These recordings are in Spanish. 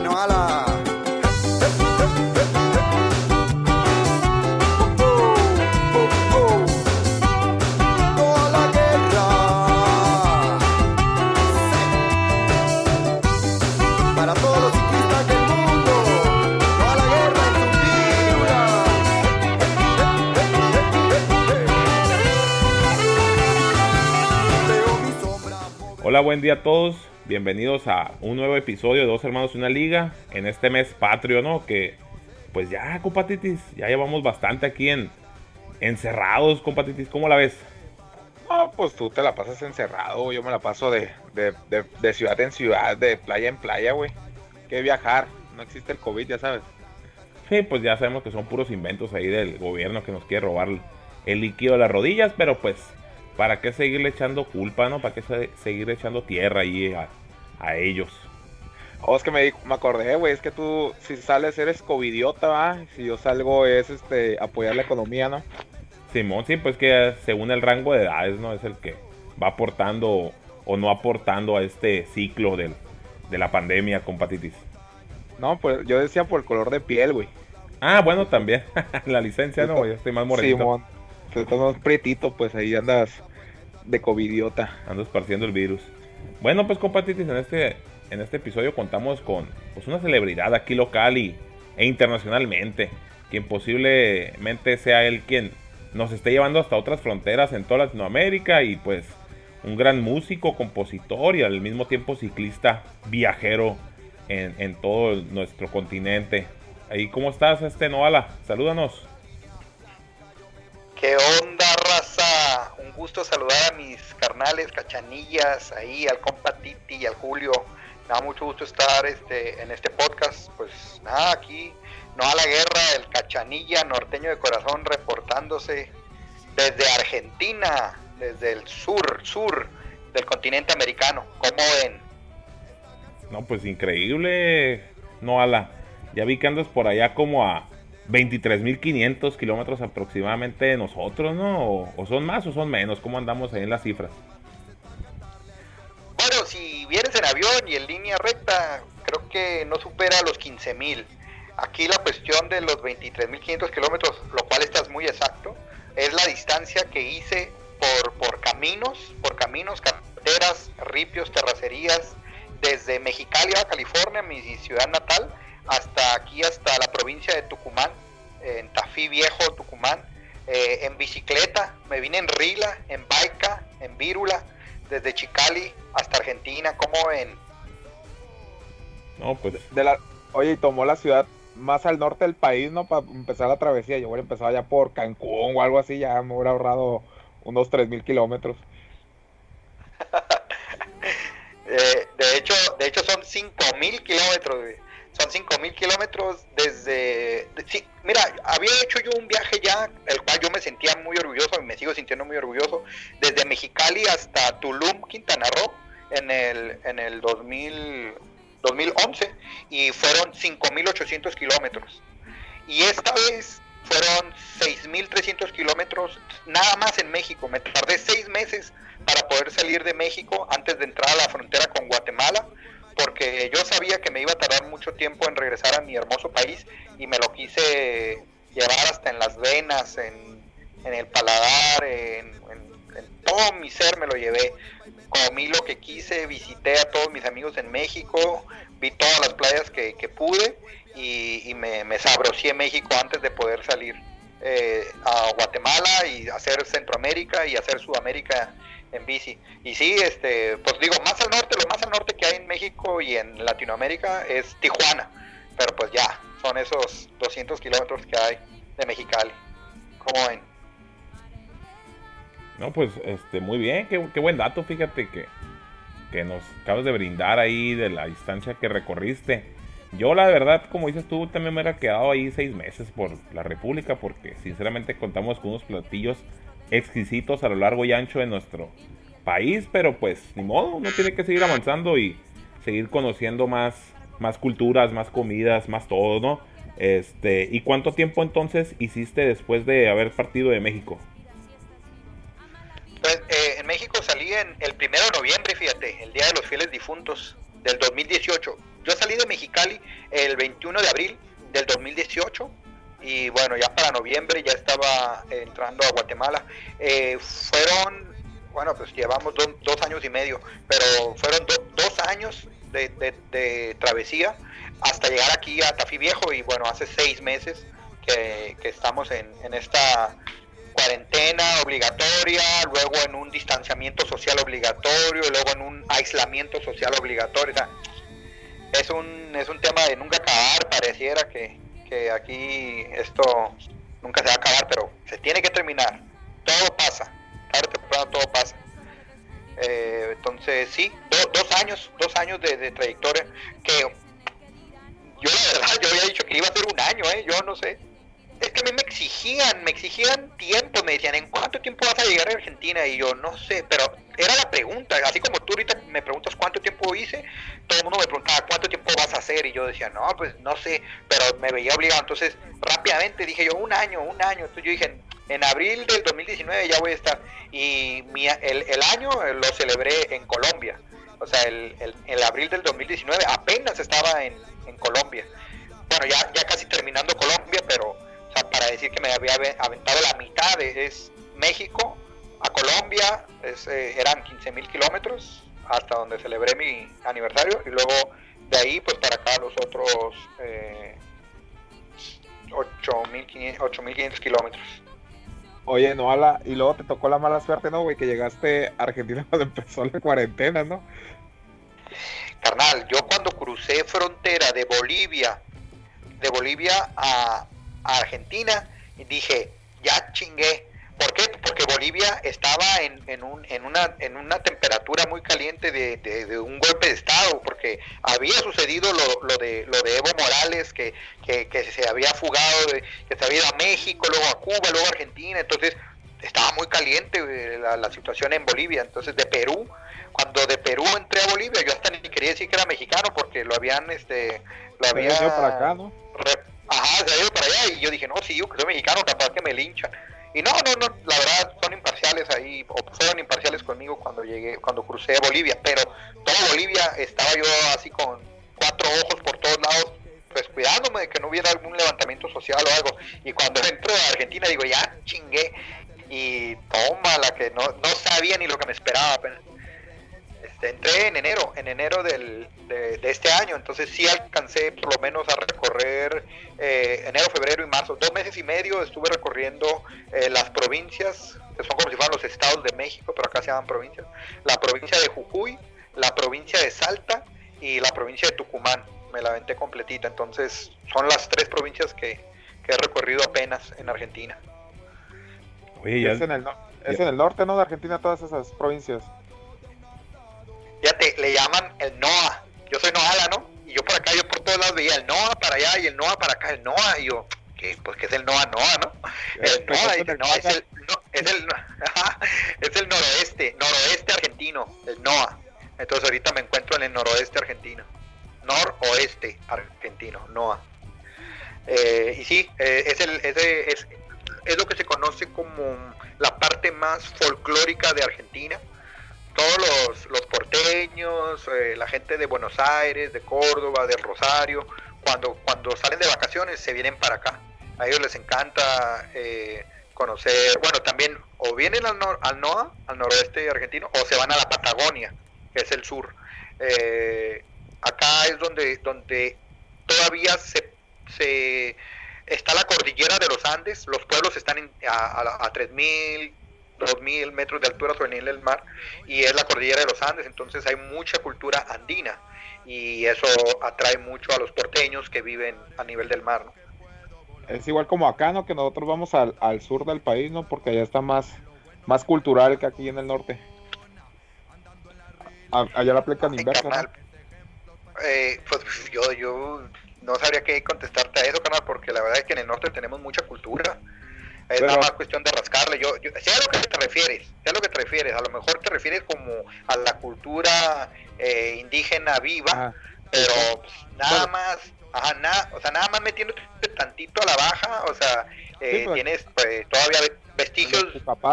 Noala. Toda la guerra. Sí. Para todos los ciclistas del mundo. Toda la guerra en su vibra. Veo mi sombra. Hola, buen día a todos. Bienvenidos a un nuevo episodio de Dos Hermanos y una Liga. En este mes patrio, ¿no? Que pues ya, compatitis, ya llevamos bastante aquí en encerrados, compatitis. ¿Cómo la ves? No, pues tú te la pasas encerrado, yo me la paso de, de, de, de ciudad en ciudad, de playa en playa, güey. Que viajar, no existe el COVID, ya sabes. Sí, pues ya sabemos que son puros inventos ahí del gobierno que nos quiere robar el líquido de las rodillas, pero pues, ¿para qué seguirle echando culpa, no? ¿Para qué se- seguirle echando tierra ahí a, a ellos? Oh, es que me, acordé, güey, es que tú, si sales, eres covidiota, ¿va? Si yo salgo, es este, apoyar la economía, ¿no? Simón, sí, pues que según el rango de edades, ¿no? Es el que va aportando o no aportando a este ciclo del, de la pandemia, compatitis. No, pues yo decía por el color de piel, güey. Ah, bueno, también. la licencia, no, yo estoy más morenito. Simón. Tú estás más prietito, pues ahí andas de covidiota. Ando esparciendo el virus. Bueno, pues compatitis, en este, en este episodio contamos con pues, una celebridad aquí local y, e internacionalmente. Quien posiblemente sea él quien nos esté llevando hasta otras fronteras en toda Latinoamérica y pues un gran músico, compositor y al mismo tiempo ciclista viajero en, en todo nuestro continente. Ahí, ¿cómo estás, este Noala? Salúdanos. ¿Qué gusto saludar a mis carnales, cachanillas, ahí al compa Titi y al Julio. Me da mucho gusto estar este, en este podcast. Pues nada, aquí no a la guerra, el cachanilla norteño de corazón reportándose desde Argentina, desde el sur, sur del continente americano. ¿Cómo ven? No, pues increíble, Noala. Ya vi que andas por allá como a 23.500 kilómetros aproximadamente de nosotros, ¿no? O, son más o son menos. ¿Cómo andamos ahí en las cifras? Bueno, si vienes en avión y en línea recta, creo que no supera los 15.000. Aquí la cuestión de los 23.500 kilómetros, lo cual estás muy exacto, es la distancia que hice por, por caminos, por caminos, carreteras, ripios, terracerías, desde Mexicali a California, mi ciudad natal, hasta aquí, hasta la provincia de Tucumán, en Tafí Viejo, Tucumán, eh, en bicicleta, me vine en Rila, en Baica, en Vírula, desde Chicali hasta Argentina, ¿cómo ven? No, pues De la, oye, y tomó la ciudad más al norte del país, ¿no? Para empezar la travesía. Yo hubiera empezado allá por Cancún o algo así, ya me hubiera ahorrado unos 3.000 kilómetros. Eh, de hecho, de hecho son 5000 kilómetros, güey. Son 5000 kilómetros desde. de- sí, mira, había hecho yo un viaje ya, el cual yo me sentía muy orgulloso y me sigo sintiendo muy orgulloso, desde Mexicali hasta Tulum, Quintana Roo, en el, en el 2000, 2011, y fueron 5800 kilómetros. Y esta vez fueron 6.300 kilómetros nada más en México. Me tardé seis meses para poder salir de México antes de entrar a la frontera con Guatemala, porque yo sabía que me iba a tardar mucho tiempo en regresar a mi hermoso país y me lo quise llevar hasta en las venas, en, el paladar, en, todo mi ser me lo llevé. Comí lo que quise, visité a todos mis amigos en México, vi todas las playas que, pude y, me, me sabrocié México antes de poder salir eh, a Guatemala y hacer Centroamérica y hacer Sudamérica en bici. Y sí, este, pues digo, más al norte, lo más al norte que hay en México y en Latinoamérica es Tijuana, pero pues ya, son esos 200 kilómetros que hay de Mexicali. ¿Cómo ven? No, pues este, muy bien, qué, qué buen dato, fíjate que, que nos acabas de brindar ahí de la distancia que recorriste. Yo la verdad, como dices tú, también me hubiera quedado ahí seis meses por la República porque sinceramente contamos con unos platillos exquisitos a lo largo y ancho de nuestro país, pero pues ni modo, uno tiene que seguir avanzando y seguir conociendo más, más culturas, más comidas, más todo, ¿no? Este, ¿y cuánto tiempo entonces hiciste después de haber partido de México? Pues, eh, en México salí en el primero de noviembre, fíjate, el Día de los Fieles Difuntos. del 2018. Yo salí de Mexicali el 21 de abril del 2018 y bueno, ya para noviembre ya estaba entrando a Guatemala. Eh, fueron, bueno, pues llevamos dos años y medio, pero fueron dos años de, de, travesía hasta llegar aquí a Tafí Viejo y bueno, hace seis meses que, estamos en, esta cuarentena obligatoria, luego en un distanciamiento social obligatorio, luego en un aislamiento social obligatorio. es un, es un tema de nunca acabar, pareciera que, que aquí esto nunca se va a acabar, pero se tiene que terminar. Todo pasa, tarde o temprano todo pasa. Eh, entonces, sí, dos años, dos años de, de, trayectoria que yo la verdad, yo había dicho que iba a ser un año, ¿eh? yo no sé es que a mí me exigían, me exigían tiempo, me decían, ¿en cuánto tiempo vas a llegar a Argentina? Y yo, no sé, pero era la pregunta, así como tú ahorita me preguntas cuánto tiempo hice, todo el mundo me preguntaba, ¿cuánto tiempo vas a hacer? Y yo decía, no, pues no sé, pero me veía obligado. Entonces, rápidamente dije yo, un año, un año. Entonces yo dije, en abril del 2019 ya voy a estar. Y mi, el, el año lo celebré en Colombia. O sea, el, el, el abril del 2019 apenas estaba en, en Colombia. Bueno, ya, ya casi terminando Colombia, pero o sea, para decir que me había aventado la mitad de, es México a Colombia, es, eh, eran 15 mil kilómetros hasta donde celebré mi aniversario y luego de ahí pues para acá los otros eh, 8.500 kilómetros. Oye, no, ala, y luego te tocó la mala suerte, ¿no, güey? Que llegaste a Argentina cuando empezó la cuarentena, ¿no? Carnal, yo cuando crucé frontera de Bolivia, de Bolivia a, a Argentina y dije, ya chingué. ¿Por qué? Porque Bolivia estaba en, en, un, en, una, en una temperatura muy caliente de, de, un golpe de Estado, porque había sucedido lo, lo, de, lo de Evo Morales, que, que, se había fugado, que se había ido a México, luego a Cuba, luego a Argentina, entonces estaba muy caliente eh, la, la, situación en Bolivia. Entonces de Perú, cuando de Perú entré a Bolivia, yo hasta ni quería decir que era mexicano porque lo habían, este, lo había... Para acá, ¿no? Ajá, se ha ido para y yo dije, no, si yo que soy mexicano, capaz que me linchan. Y no, no, no, la verdad son imparciales ahí, o fueron imparciales conmigo cuando llegué, cuando crucé Bolivia, pero toda Bolivia estaba yo así con cuatro ojos por todos lados, pues cuidándome de que no hubiera algún levantamiento social o algo. Y cuando entro a Argentina digo, ya chingué, y toma la que no, no sabía ni lo que me esperaba. Entré en enero, en enero del, de, este año, entonces sí alcancé por lo menos a recorrer eh, enero, febrero y marzo, dos meses y medio estuve recorriendo eh, las provincias, que son como si fueran los estados de México, pero acá se llaman provincias, la provincia de Jujuy, la provincia de Salta y la provincia de Tucumán, me la aventé completita, entonces son las tres provincias que, he recorrido apenas en Argentina. es, en el, es en el norte, ¿no? De Argentina todas esas provincias. Fíjate, le llaman el NOA. Yo soy Noala, ¿no? Y yo por acá, yo por todos lados veía el NOA para allá y el NOA para acá, el NOA. Y yo, ¿qué? Pues que es el NOA, NOA, ¿no? El NOA, dice, no, es el, no, es el, es el noroeste, noroeste argentino, el NOA. Entonces ahorita me encuentro en el noroeste argentino. Noroeste argentino, NOA. Eh, y sí, eh, es, el, es, es, es lo que se conoce como la parte más folclórica de Argentina todos los, porteños, eh, la gente de Buenos Aires, de Córdoba, del Rosario, cuando, cuando salen de vacaciones se vienen para acá. A ellos les encanta eh, conocer, bueno, también o vienen al, al NOA, al noroeste argentino, o se van a la Patagonia, que es el sur. Eh, acá es donde, donde todavía se, se está la cordillera de los Andes, los pueblos están a, a, a 3.000, 2.000 metros de altura sobre el nivel del mar y es la cordillera de los Andes, entonces hay mucha cultura andina y eso atrae mucho a los porteños que viven a nivel del mar. Es igual como acá, ¿no? Que nosotros vamos al, sur del país, ¿no? Porque allá está más, más cultural que aquí en el norte. allá la pleca inversa. Eh, pues yo, yo no sabría qué contestarte a eso, canal, porque la verdad es que en el norte tenemos mucha cultura es nada más cuestión de rascarle. Yo, yo, sé a lo que te refieres, sé a lo que te refieres. A lo mejor te refieres como a la cultura eh, indígena viva, pero pues, nada más, ajá, nada, o sea, nada más metiéndote tantito a la baja, o sea, eh, tienes pues, todavía vestigios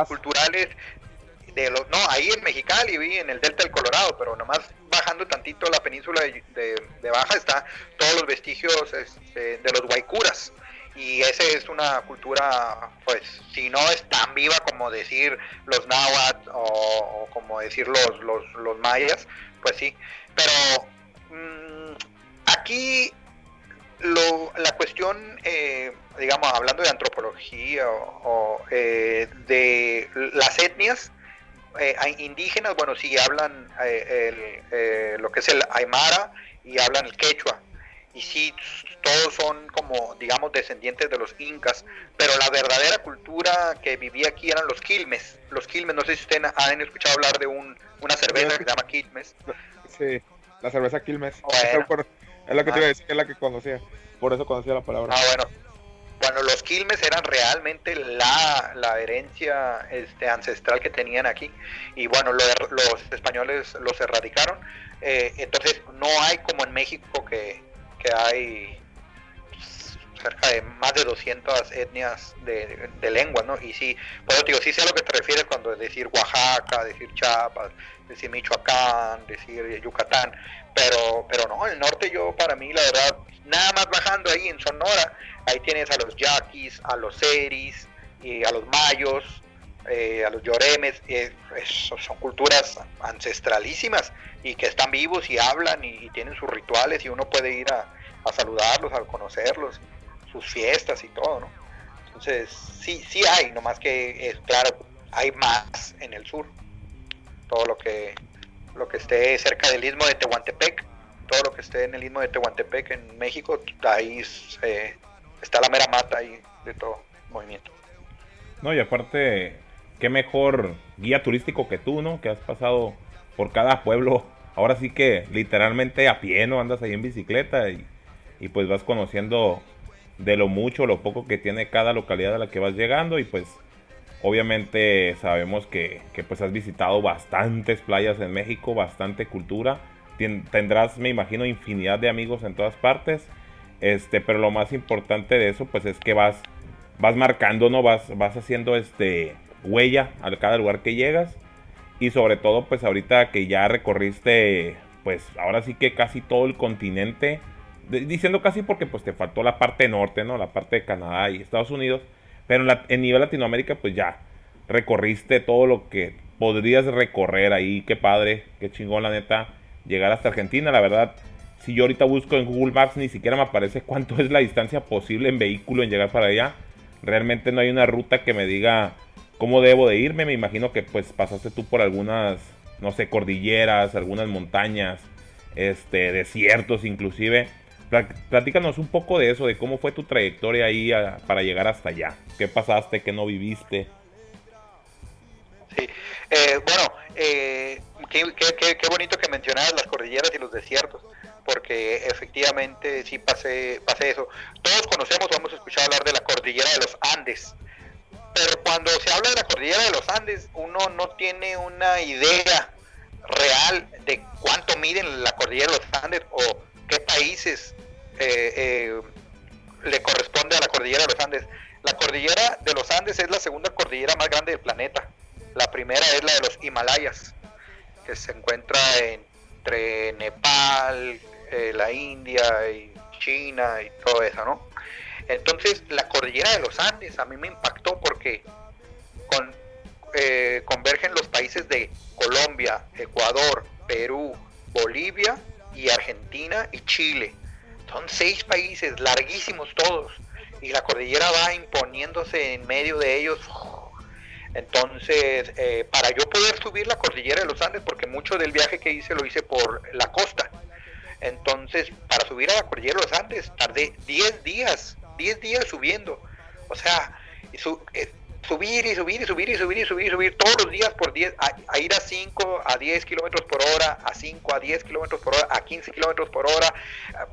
culturales de los, no, ahí en Mexicali, vi en el Delta del Colorado, pero nomás bajando tantito la península de, de, Baja está todos los vestigios este, de los guaycuras. Y esa es una cultura, pues, si no es tan viva como decir los náhuatl o, como decir los, los, los, mayas, pues sí. Pero mm, aquí lo, la cuestión, eh, digamos, hablando de antropología o, eh, de las etnias eh, indígenas, bueno, sí hablan lo que es el aymara y hablan el quechua. Y sí, todos son como, digamos, descendientes de los incas, pero la verdadera cultura que vivía aquí eran los quilmes. Los quilmes, no sé si ustedes han escuchado hablar de un, una cerveza que se llama quilmes. Sí, la cerveza quilmes. Es la que te iba a decir, es la que conocía. Por eso conocía la palabra. Ah, bueno. Bueno, los quilmes eran realmente la, la herencia este, ancestral que tenían aquí. Y bueno, los españoles los erradicaron. Eh, entonces, no hay como en México que, que hay cerca de más de 200 etnias de, de, lengua, ¿no? Y sí, pues digo, sí sé lo que te refieres cuando decir Oaxaca, decir Chiapas, decir Michoacán, decir Yucatán, pero, pero no, el norte yo para mí la verdad, nada más bajando ahí en Sonora, ahí tienes a los yaquis, a los seris, y a los mayos, eh, a los lloremes, eh, son culturas ancestralísimas y que están vivos y hablan y, tienen sus rituales y uno puede ir a, saludarlos, a conocerlos, sus fiestas y todo, ¿no? Entonces, sí, sí hay, nomás que es claro, hay más en el sur. Todo lo que lo que esté cerca del istmo de Tehuantepec, todo lo que esté en el istmo de Tehuantepec en México, ahí está la mera mata ahí de todo movimiento. No, y aparte, qué mejor guía turístico que tú, ¿no? Que has pasado por cada pueblo, ahora sí que literalmente a pie, ¿no? Andas ahí en bicicleta y, y pues vas conociendo de lo mucho, lo poco que tiene cada localidad a la que vas llegando y pues Obviamente sabemos que, pues has visitado bastantes playas en México, bastante cultura. tendrás, me imagino, infinidad de amigos en todas partes. Este, pero lo más importante de eso, pues es que vas, vas marcando, ¿no? Vas, vas haciendo este huella a cada lugar que llegas. Y sobre todo, pues ahorita que ya recorriste, pues ahora sí que casi todo el continente. diciendo casi porque pues te faltó la parte norte, ¿no? La parte de Canadá y Estados Unidos. Pero en, nivel Latinoamérica, pues ya recorriste todo lo que podrías recorrer ahí. Qué padre, qué chingón, la neta. Llegar hasta Argentina, la verdad. Si yo ahorita busco en Google Maps, ni siquiera me aparece cuánto es la distancia posible en vehículo en llegar para allá. Realmente no hay una ruta que me diga cómo debo de irme. Me imagino que pues pasaste tú por algunas, no sé, cordilleras, algunas montañas, este, desiertos inclusive. Platícanos un poco de eso, de cómo fue tu trayectoria ahí para llegar hasta allá. ¿Qué pasaste? ¿Qué no viviste? Sí, eh, bueno, eh, qué, qué, bonito que mencionabas las cordilleras y los desiertos, porque efectivamente sí pasé, pasé eso. Todos conocemos o hemos escuchado hablar de la cordillera de los Andes, pero cuando se habla de la cordillera de los Andes, uno no tiene una idea real de cuánto miden la cordillera de los Andes o qué países eh, eh, le corresponde a la cordillera de los Andes. La cordillera de los Andes es la segunda cordillera más grande del planeta. La primera es la de los Himalayas, que se encuentra entre Nepal, eh, la India y China y todo eso, ¿no? Entonces, la cordillera de los Andes a mí me impactó porque con, convergen los países de Colombia, Ecuador, Perú, Bolivia y Argentina y Chile. Son seis países, larguísimos todos, y la cordillera va imponiéndose en medio de ellos. Entonces, eh, para yo poder subir la cordillera de los Andes, porque mucho del viaje que hice lo hice por la costa, entonces para subir a la cordillera de los Andes tardé 10 días, 10 días subiendo. O sea, su, eh, subir y subir y subir y subir y subir y subir todos los días por 10, a, ir a 5, a 10 kilómetros por hora, a 5, a 10 kilómetros por hora, a 15 kilómetros por hora.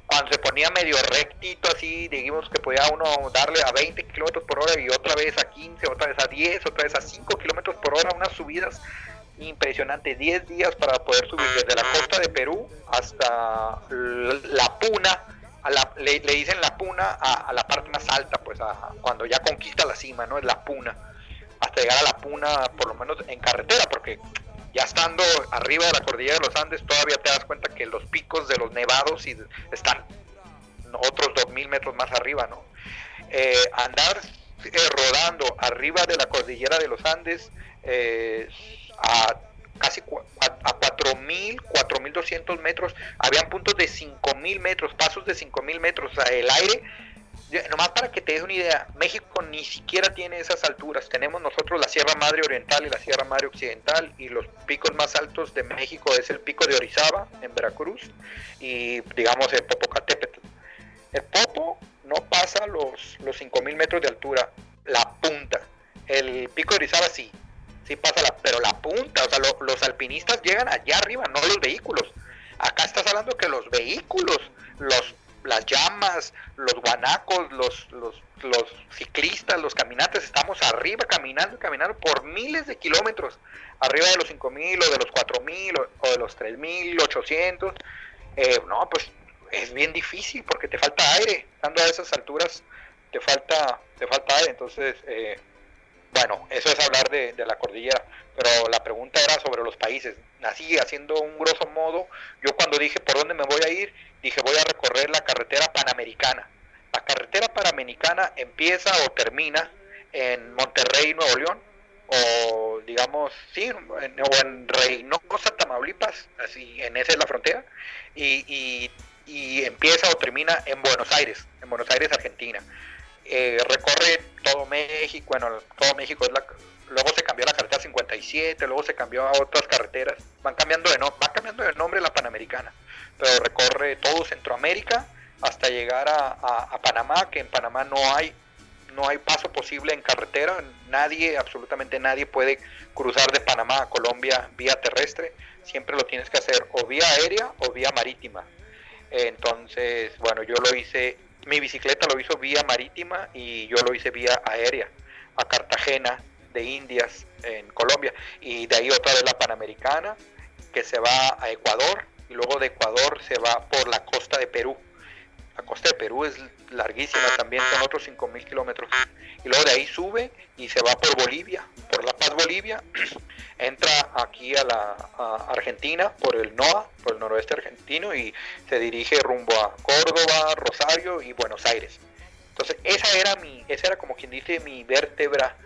Cuando se ponía medio rectito así, dijimos que podía uno darle a 20 kilómetros por hora y otra vez a 15, otra vez a 10, otra vez a 5 kilómetros por hora, unas subidas impresionantes, 10 días para poder subir desde la costa de Perú hasta la Puna. A la, le, dicen la puna a, a, la parte más alta, pues a, cuando ya conquista la cima, ¿no? Es la puna hasta llegar a la Puna, por lo menos en carretera, porque ya estando arriba de la cordillera de los Andes, todavía te das cuenta que los picos de los nevados y están otros 2.000 metros más arriba, ¿no? Eh, andar eh, rodando arriba de la cordillera de los Andes eh, a casi a, a 4.000, 4.200 metros, habían puntos de 5.000 metros, pasos de 5.000 metros, o el aire nomás para que te des una idea, México ni siquiera tiene esas alturas. Tenemos nosotros la Sierra Madre Oriental y la Sierra Madre Occidental y los picos más altos de México es el pico de Orizaba en Veracruz y digamos el Popocatépetl. El Popo no pasa los, los 5.000 metros de altura, la punta. El pico de Orizaba sí, sí pasa, la, pero la punta, o sea, los alpinistas llegan allá arriba, no los vehículos. Acá estás hablando que los vehículos, los las llamas, los guanacos, los, los, los ciclistas, los caminantes, estamos arriba caminando y caminando por miles de kilómetros, arriba de los 5.000 o de los 4.000 o, o de los 3.800. Eh, no, pues es bien difícil porque te falta aire, estando a esas alturas te falta, te falta aire, entonces, eh, bueno, eso es hablar de, la cordillera, pero la pregunta era sobre los países. Así, haciendo un grosso modo, yo cuando dije por dónde me voy a ir, dije voy a recorrer la carretera panamericana. La carretera panamericana empieza o termina en Monterrey, Nuevo León, o digamos, sí, en, o en Reynosa, Tamaulipas, así, en esa es la frontera, y, y empieza o termina en Buenos Aires, en Buenos Aires, Argentina. Eh, recorre todo México, bueno, todo México es la, luego se cambió la carretera 57, luego se cambió a otras carreteras, van cambiando de no, va cambiando de nombre la Panamericana pero recorre todo Centroamérica hasta llegar a, a, Panamá, que en Panamá no hay no hay paso posible en carretera, nadie, absolutamente nadie puede cruzar de Panamá a Colombia vía terrestre, siempre lo tienes que hacer o vía aérea o vía marítima. Entonces, bueno, yo lo hice, mi bicicleta lo hizo vía marítima y yo lo hice vía aérea a Cartagena de Indias en Colombia y de ahí otra vez la Panamericana que se va a Ecuador y luego de Ecuador se va por la costa de Perú. La costa de Perú es larguísima, también son otros 5.000 kilómetros. Y luego de ahí sube y se va por Bolivia, por La Paz, Bolivia. Entra aquí a la a Argentina por el NOA, por el noroeste argentino, y se dirige rumbo a Córdoba, Rosario y Buenos Aires. Entonces, esa era mi, esa era como quien dice mi vértebra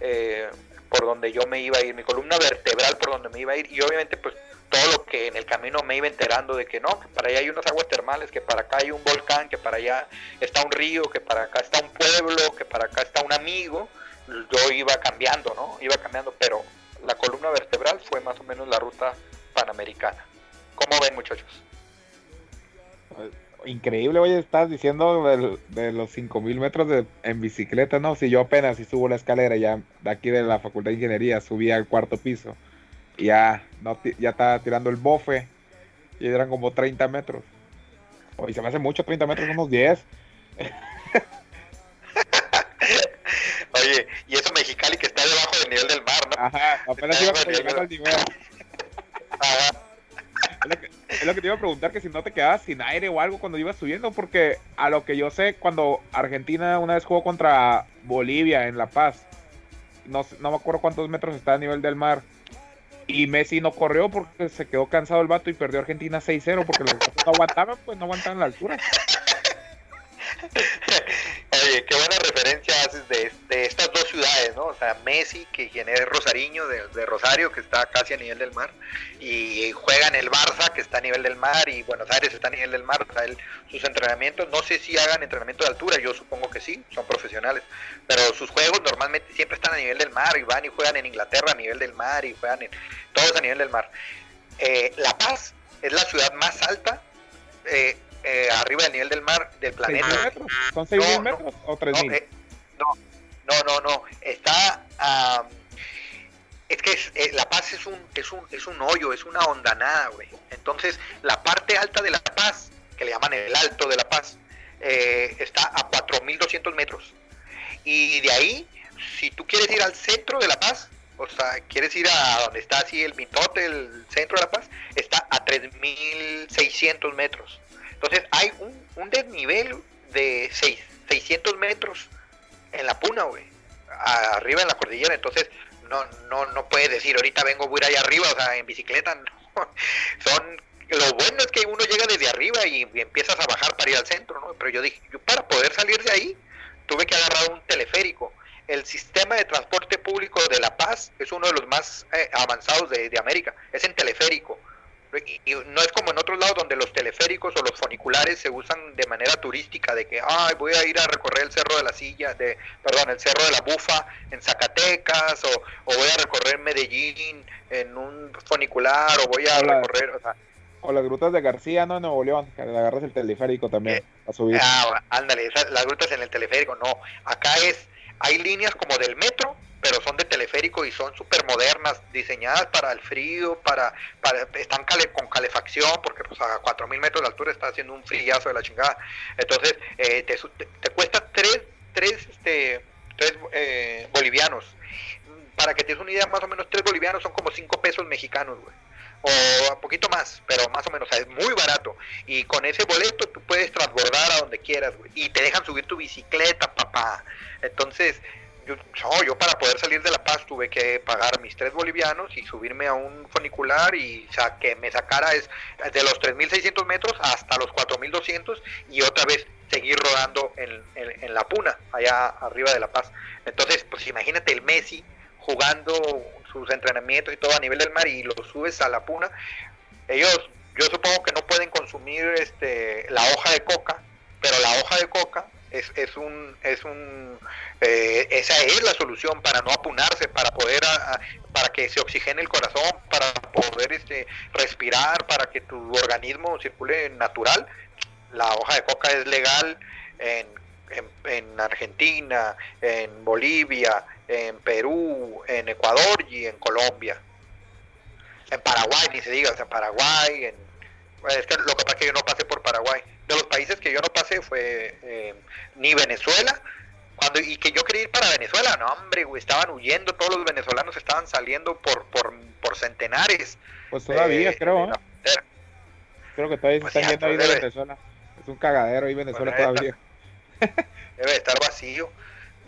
eh, por donde yo me iba a ir, mi columna vertebral por donde me iba a ir. Y obviamente, pues todo lo que en el camino me iba enterando de que no, que para allá hay unas aguas termales, que para acá hay un volcán, que para allá está un río, que para acá está un pueblo, que para acá está un amigo, yo iba cambiando, ¿no? Iba cambiando, pero la columna vertebral fue más o menos la ruta panamericana. ¿Cómo ven, muchachos? Increíble, oye, estás diciendo de, de los 5000 metros de, en bicicleta, ¿no? Si yo apenas si subo la escalera ya de aquí de la Facultad de Ingeniería, subí al cuarto piso ya, no, ya estaba tirando el bofe y eran como 30 metros. Oye, se me hace mucho, 30 metros, unos 10. Oye, y eso Mexicali que está debajo del nivel del mar, ¿no? Ajá, apenas iba llegando al nivel. Ajá. Es lo, que, te iba a preguntar, que si no te quedabas sin aire o algo cuando ibas subiendo, porque a lo que yo sé, cuando Argentina una vez jugó contra Bolivia en La Paz, no, no me acuerdo cuántos metros está a nivel del mar, y Messi no corrió porque se quedó cansado el vato y perdió Argentina 6-0 porque los no aguantaban, pues no aguantaban la altura. Qué buena referencia haces de, estas dos ciudades, ¿no? O sea, Messi, que quien es rosariño de, Rosario, que está casi a nivel del mar, y juega en el Barça, que está a nivel del mar, y Buenos Aires está a nivel del mar. O sus entrenamientos, no sé si hagan entrenamiento de altura, yo supongo que sí, son profesionales, pero sus juegos normalmente siempre están a nivel del mar, y van y juegan en Inglaterra a nivel del mar, y juegan en todos a nivel del mar. Eh, la Paz es la ciudad más alta. Eh, eh, arriba del nivel del mar del planeta. Metros? ¿Son 6.000 no, metros no, o 3.000? No, eh, no, no, no, no, está... Um, es que es, eh, La Paz es un, es, un, es un hoyo, es una hondanada, güey. Entonces, la parte alta de La Paz, que le llaman el Alto de La Paz, eh, está a 4.200 metros. Y de ahí, si tú quieres ir al centro de La Paz, o sea, quieres ir a donde está así el mitote, el centro de La Paz, está a 3.600 metros. Entonces hay un, un desnivel de seis, 600 metros en la puna, güey. arriba en la cordillera, entonces no, no, no puedes decir ahorita vengo voy a ir allá arriba, o sea, en bicicleta, no. son lo bueno es que uno llega desde arriba y, empiezas a bajar para ir al centro, ¿no? Pero yo dije, yo para poder salir de ahí tuve que agarrar un teleférico. El sistema de transporte público de La Paz es uno de los más eh, avanzados de, de América, es en teleférico y no es como en otros lados donde los teleféricos o los funiculares se usan de manera turística, de que, ay, voy a ir a recorrer el Cerro de la Silla, de, perdón, el Cerro de la Bufa en Zacatecas, o, voy a recorrer Medellín en un funicular, o voy a recorrer, o sea... O las grutas de García, ¿no? En Nuevo León, que le agarras el teleférico también eh, a subir. Ah, ándale, las grutas en el teleférico, no. Acá es, hay líneas como del metro, pero son de teleférico y son súper modernas, diseñadas para el frío, para, para están con calefacción, porque pues a 4.000 metros de altura está haciendo un frillazo de la chingada. Entonces, eh, te, te, cuesta tres, tres, este, tres eh, bolivianos. Para que te des una idea, más o menos tres bolivianos son como cinco pesos mexicanos, güey. O un poquito más, pero más o menos, o sea, es muy barato. Y con ese boleto tú puedes transbordar a donde quieras, güey. Y te dejan subir tu bicicleta, papá. Entonces, yo, yo para poder salir de La Paz tuve que pagar mis tres bolivianos y subirme a un funicular y que me sacara es de los 3.600 metros hasta los 4.200 y otra vez seguir rodando en, en, la Puna, allá arriba de La Paz. Entonces, pues imagínate el Messi jugando sus entrenamientos y todo a nivel del mar y lo subes a la Puna. Ellos, yo supongo que no pueden consumir este la hoja de coca, pero la hoja de coca es, es un es un eh, esa es la solución para no apunarse, para poder, para que se oxigene el corazón, para poder este, respirar, para que tu organismo circule natural. La hoja de coca es legal en, en, Argentina, en Bolivia, en Perú, en Ecuador y en Colombia. En Paraguay, ni se diga, en Paraguay, en, es que lo que pasa es que yo no pasé por Paraguay. De los países que yo no pasé fue eh, ni Venezuela, cuando, y que yo quería ir para Venezuela, no, hombre, estaban huyendo, todos los venezolanos estaban saliendo por, por, por centenares. Pues todavía, eh, creo, Creo que todavía se están yendo ahí de Venezuela. Es un cagadero ahí Venezuela todavía. debe estar vacío,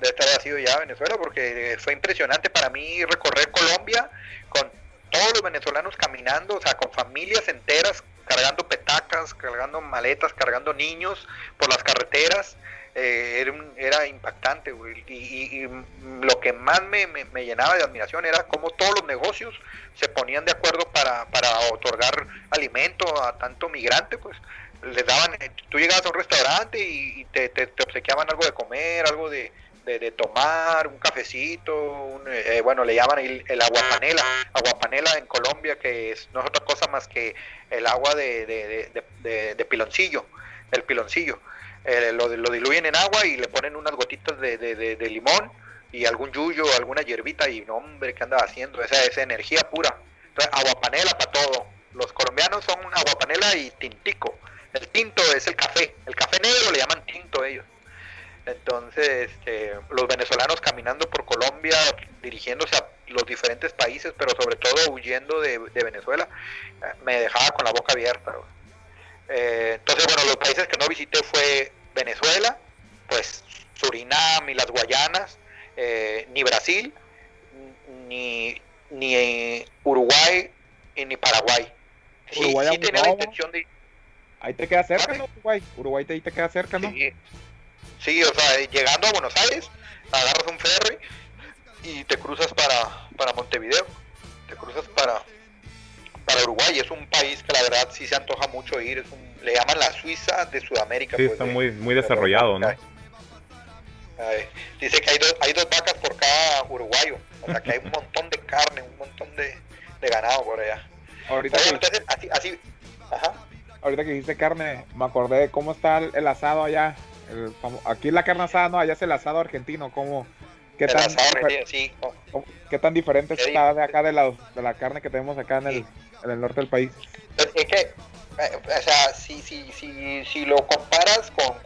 debe estar vacío ya Venezuela, porque fue impresionante para mí recorrer Colombia con todos los venezolanos caminando, o sea, con familias enteras cargando petacas, cargando maletas, cargando niños por las carreteras eh, era, era, impactante, Y, lo que más me, me, llenaba de admiración era cómo todos los negocios se ponían de acuerdo para, para otorgar alimento a tanto migrante, pues. Les daban, tú llegabas a un restaurante y, te, obsequiaban algo de comer, algo de, de, tomar, un cafecito, eh, bueno, le llaman el, el aguapanela, aguapanela en Colombia, que es, no es otra cosa más que el agua de, de piloncillo, el piloncillo. Eh, lo, lo, diluyen en agua y le ponen unas gotitas de, de, limón y algún yuyo, alguna hierbita y no, hombre, ¿qué anda haciendo? Esa es energía pura. Entonces, aguapanela para todo. Los colombianos son aguapanela y tintico. El tinto es el café. El café negro le llaman tinto ellos. Entonces, este, los venezolanos caminando por Colombia, dirigiéndose a los diferentes países, pero sobre todo huyendo de, Venezuela, eh, me dejaba con la boca abierta. Eh, entonces, bueno, los países que no visité fue Venezuela, pues Surinam y las Guayanas, eh, ni Brasil, ni, ni Uruguay ni Paraguay. Uruguay sí, tenía la intención de... Ahí te queda cerca, ¿no? Uruguay. Uruguay te, ahí te queda cerca, ¿no? Sí. Sí, o sea, llegando a Buenos Aires, agarras un ferry y te cruzas para, para Montevideo. Te cruzas para, para Uruguay. Es un país que la verdad sí se antoja mucho ir. Es le llaman la Suiza de Sudamérica. Sí, pues, está muy, muy desarrollado, ¿no? dice que hay dos, hay dos vacas por cada uruguayo. O sea que hay un montón de carne, un montón de, de ganado por allá. Ahorita, que, entonces, así, así, ajá. ahorita que dijiste carne, me acordé de cómo está el, asado allá. Aquí la carne asada, no, allá es el asado argentino. ¿Cómo, qué, tan, asado, sí. ¿Qué tan diferente está de acá de la, de la carne que tenemos acá en el, en el norte del país? Es que eh, o sea, si, si, si, si lo comparas con,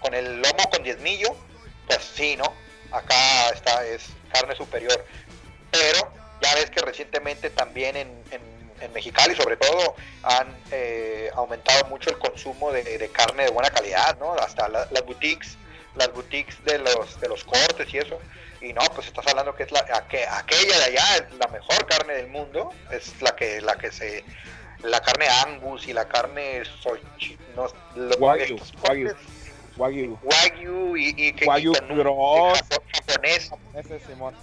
con, el lomo con diezmillo, pues sí, ¿no? Acá está, es carne superior. Pero ya ves que recientemente también en, en, Mexicali, sobre todo, han eh, aumentado mucho el consumo de, carne de buena calidad, ¿no? Hasta las boutiques las boutiques de los, de los cortes y eso. Y no, pues estás hablando que es la, aqu- aquella de allá es la mejor carne del mundo, es la que, la que se, la carne Angus y la carne Sochi, no, estos cortes, Wagyu. Wagyu y, y que Wagyu con japonés Simón.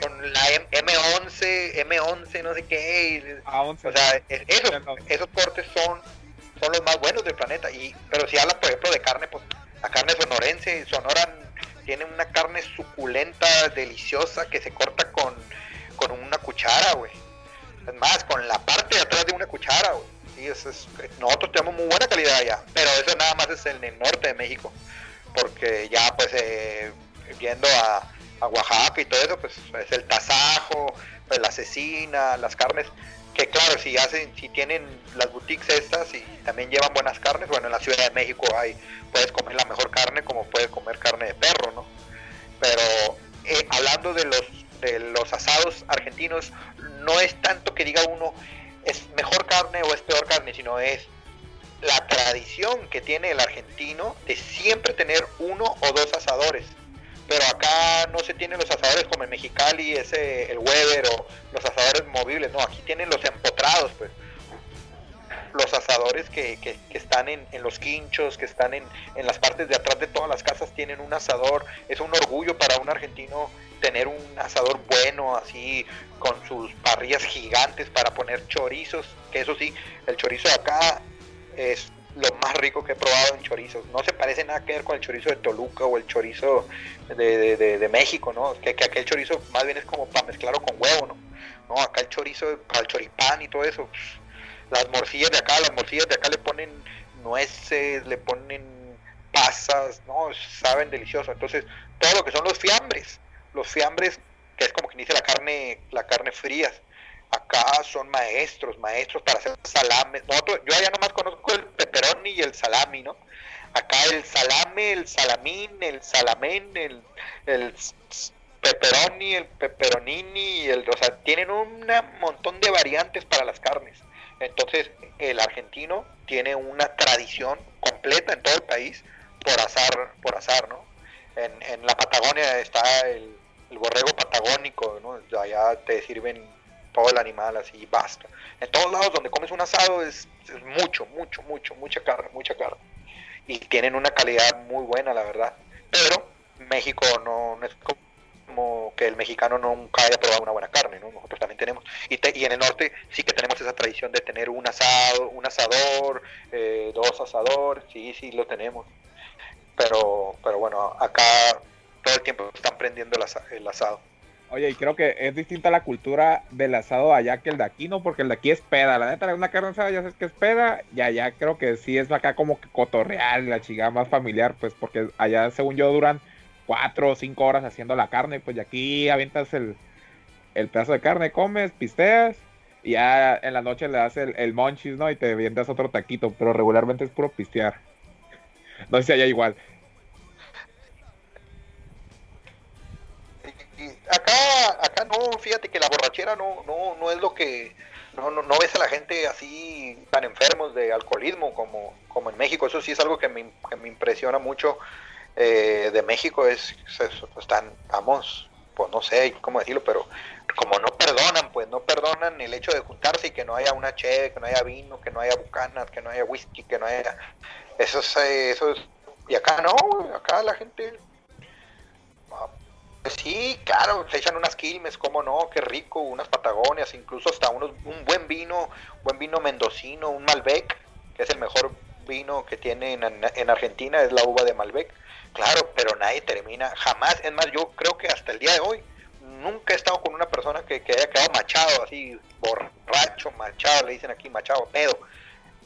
con, la M- M11, M11, no sé qué. y- A11. o sea, es- esos, esos cortes son, son los más buenos del planeta. Y, pero si hablas, por ejemplo, de carne, pues la carne sonorense, Sonora tiene una carne suculenta, deliciosa, que se corta con, con una cuchara, güey. Es más, con la parte de atrás de una cuchara, güey. Sí, eso es- nosotros tenemos muy buena calidad allá, pero eso nada más es en el norte de México. Porque ya, pues, eh, viendo a, a Oaxaca y todo eso, pues es el tasajo, pues, la cecina, las carnes que claro, si hacen, si tienen las boutiques estas y también llevan buenas carnes, bueno, en la Ciudad de México hay, puedes comer la mejor carne como puedes comer carne de perro, ¿no? Pero eh, hablando de los de los asados argentinos, no es tanto que diga uno es mejor carne o es peor carne, sino es la tradición que tiene el argentino de siempre tener uno o dos asadores. Pero acá no se tienen los asadores como en Mexicali, ese el Weber o los asadores movibles, no, aquí tienen los empotrados, pues. Los asadores que, que, que están en, en los quinchos, que están en, en las partes de atrás de todas las casas, tienen un asador. Es un orgullo para un argentino tener un asador bueno, así, con sus parrillas gigantes para poner chorizos. Que eso sí, el chorizo de acá es lo más rico que he probado en chorizos. No se parece nada que ver con el chorizo de Toluca o el chorizo de, de, México, ¿no? Que, que aquel chorizo más bien es como para mezclarlo con huevo, ¿no? No, acá el chorizo, para el choripán y todo eso. pff, Las morcillas de acá, las morcillas de acá le ponen nueces, le ponen pasas, ¿no? Saben delicioso. Entonces, todo lo que son los fiambres, los fiambres, que es como quien dice la carne, la carne frías, acá son maestros, maestros para hacer salames. Nosotros, yo allá nomás conozco el pepperoni y el salami, ¿no? Acá el salame, el salamín, el salamén, el, el pepperoni, el pepperonini, el, o sea, tienen un montón de variantes para las carnes. Entonces, el argentino tiene una tradición completa en todo el país por azar, por azar, ¿no? En, en la Patagonia está el, el borrego patagónico, ¿no? Allá te sirven todo el animal así, basta. En todos lados donde comes un asado es, es mucho, mucho, mucho, mucha carne, mucha carne. Y tienen una calidad muy buena, la verdad. Pero México no, no es como que el mexicano nunca haya probado una buena carne, ¿no? Nosotros también tenemos. Y, te- y en el norte sí que tenemos esa tradición de tener un asado, un asador, eh, dos asadores, sí, sí lo tenemos. Pero, pero bueno, acá todo el tiempo están prendiendo el, asa- el asado. Oye, y creo que es distinta la cultura del asado allá que el de aquí, ¿no? Porque el de aquí es peda. La neta, una carne asada ya sabes que es peda. Y allá creo que sí es acá como que cotorreal, la chingada más familiar, pues porque allá, según yo, duran cuatro o cinco horas haciendo la carne. Pues y aquí avientas el, el pedazo de carne, comes, pisteas. Y ya en la noche le das el, el monchis, ¿no? Y te avientas otro taquito. Pero regularmente es puro pistear. No sé si allá igual. No, no, no es lo que, no, no, no ves a la gente así tan enfermos de alcoholismo como, como en México. Eso sí es algo que me, que me impresiona mucho eh, de México. Es, es- están, vamos, pues no sé cómo decirlo, pero como no perdonan, pues no perdonan el hecho de juntarse y que no haya una cheve, que no haya vino, que no haya bucanas, que no haya whisky, que no haya, eso es, eso es, y acá no, acá la gente pues sí, claro, se echan unas quilmes, cómo no, qué rico, unas patagonias, incluso hasta unos, un buen vino, buen vino mendocino, un Malbec, que es el mejor vino que tiene en, en Argentina, es la uva de Malbec. Claro, pero nadie termina, jamás, es más, yo creo que hasta el día de hoy, nunca he estado con una persona que, que haya quedado machado, así, borracho, machado, le dicen aquí, machado, pedo.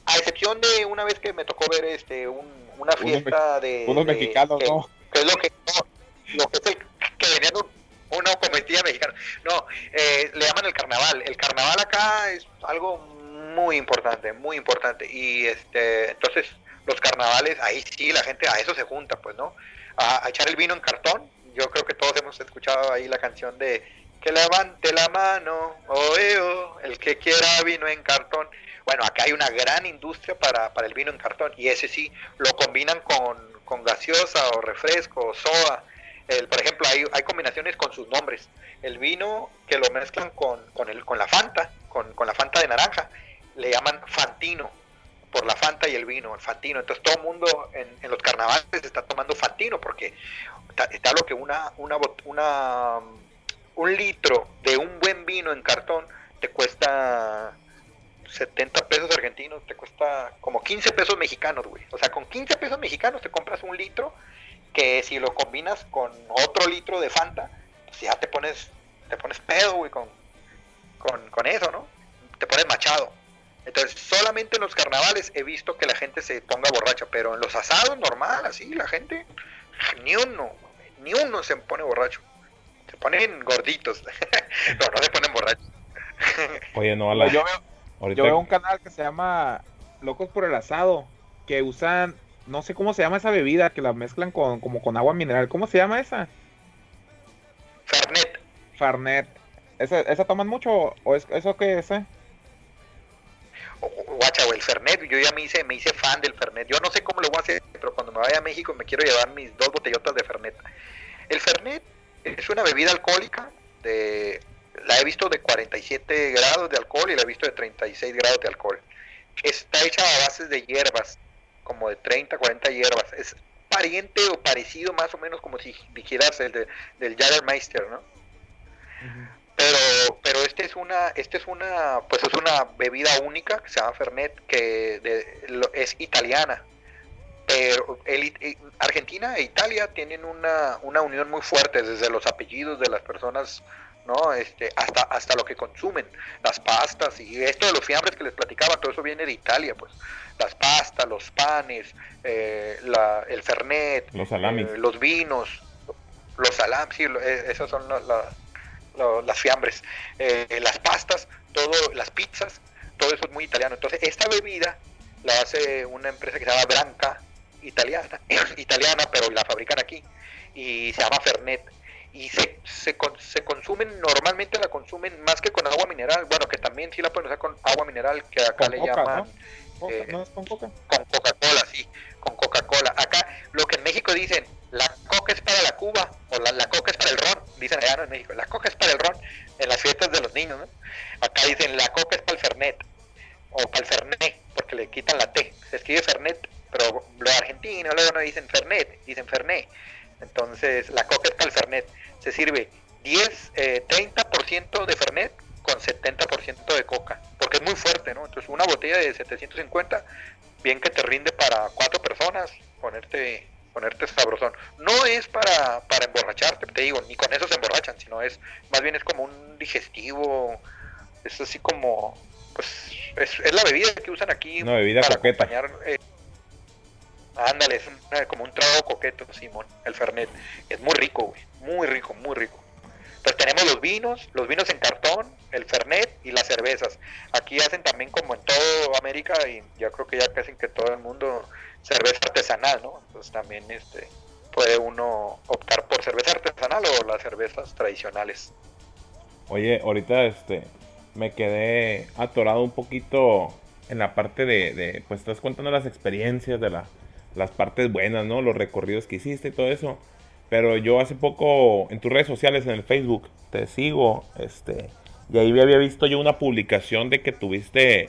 A excepción de una vez que me tocó ver este un- una fiesta de... Unos mexicanos, que- ¿no? que es lo que no, lo que es el que venían un- una cometida mexicana no eh, le llaman el carnaval. El carnaval acá es algo muy importante muy importante. Y este entonces los carnavales ahí sí la gente a eso se junta pues no a, echar el vino en cartón. Yo creo que todos hemos escuchado ahí la canción de que levante la mano oeo el que quiera vino en cartón bueno acá hay una gran industria para, para el vino en cartón y ese sí lo combinan con, con gaseosa o refresco o soda. El, por ejemplo, hay, combinaciones con sus nombres. El vino que lo mezclan con, la Fanta, con, la Fanta de naranja, le llaman Fantino por la Fanta y el vino, el Fantino. Entonces todo el mundo en, en los carnavales está tomando Fantino porque está, lo que una, una, una, un litro de un buen vino en cartón te cuesta 70 pesos argentinos, te cuesta como 15 pesos mexicanos, güey. O sea, con 15 pesos mexicanos te compras un litro que si lo combinas con otro litro de Fanta, pues ya te pones, te pones pedo, güey, con, con, con eso, ¿no? Te pones machado. Entonces, solamente en los carnavales he visto que la gente se ponga borracha, pero en los asados normal, así, la gente, ni uno, ni uno se pone borracho. Se ponen gorditos. no, no se ponen borrachos. Oye, no, a la, Yo veo, ahorita, yo veo un canal que se llama Locos por el Asado, que usan, no sé cómo se llama esa bebida, que la mezclan con como con agua mineral. ¿Cómo se llama esa? Fernet. Farnet. ¿Esa, esa toman mucho o es eso qué es? eh? Guacha, el Fernet, yo ya me hice, me hice fan del Fernet. Yo no sé cómo lo voy a hacer, pero cuando me vaya a México me quiero llevar mis dos botellotas de Fernet. El Fernet es una bebida alcohólica de la he visto de 47 grados de alcohol y la he visto de 36 grados de alcohol. Está hecha a bases de hierbas, como de 30, 40 hierbas. Es pariente o parecido más o menos como si dijeras el de- del Jägermeister, ¿no? pero pero este es una este es una pues es una bebida única que se llama Fernet que de- lo- es italiana pero el it- eh, Argentina e Italia tienen una, una unión muy fuerte desde los apellidos de las personas no este hasta hasta lo que consumen las pastas y esto de los fiambres que les platicaba todo eso viene de Italia pues las pastas los panes eh, la- el Fernet los salamis. eh, los vinos, los salamis, sí, eh, esas son la- la- las fiambres, eh, las pastas, todo, las pizzas, todo eso es muy italiano. Entonces, esta bebida la hace una empresa que se llama Branca, italiana, italiana, pero la fabrican aquí, y se llama Fernet. Y se, se, se consumen, normalmente la consumen más que con agua mineral, bueno, que también sí la pueden usar con agua mineral, que acá Con le coca, llaman ¿no? Coca, eh, ¿No es con coca? con Coca-Cola, sí, con Coca-Cola. Acá lo que en México dicen, la coca es para la cuba o la, la coca es para el ron, dicen allá ¿no? en México, la coca es para el ron en las fiestas de los niños, ¿no? Acá dicen, la coca es para el fernet o para el fernet, porque le quitan la T, se escribe fernet, pero los argentinos luego no dicen fernet, dicen fernet. Entonces, la coca es para el fernet, se sirve 10, eh, 30% de fernet con 70% de coca, porque es muy fuerte, ¿no? Entonces, una botella de 750 bien que te rinde para cuatro personas ponerte ponerte sabrosón no es para para emborracharte te digo ni con eso se emborrachan sino es más bien es como un digestivo es así como pues es, es la bebida que usan aquí Una bebida para coqueta. acompañar eh, ándale es como un trago coqueto Simón el fernet es muy rico güey muy rico muy rico pues tenemos los vinos, los vinos en cartón, el Fernet y las cervezas. Aquí hacen también como en toda América y yo creo que ya casi que todo el mundo cerveza artesanal, ¿no? Entonces también este puede uno optar por cerveza artesanal o las cervezas tradicionales. Oye, ahorita este me quedé atorado un poquito en la parte de, de, pues estás contando las experiencias de la, las partes buenas, ¿no? Los recorridos que hiciste y todo eso. Pero yo hace poco en tus redes sociales, en el Facebook, te sigo, este, y ahí había visto yo una publicación de que tuviste,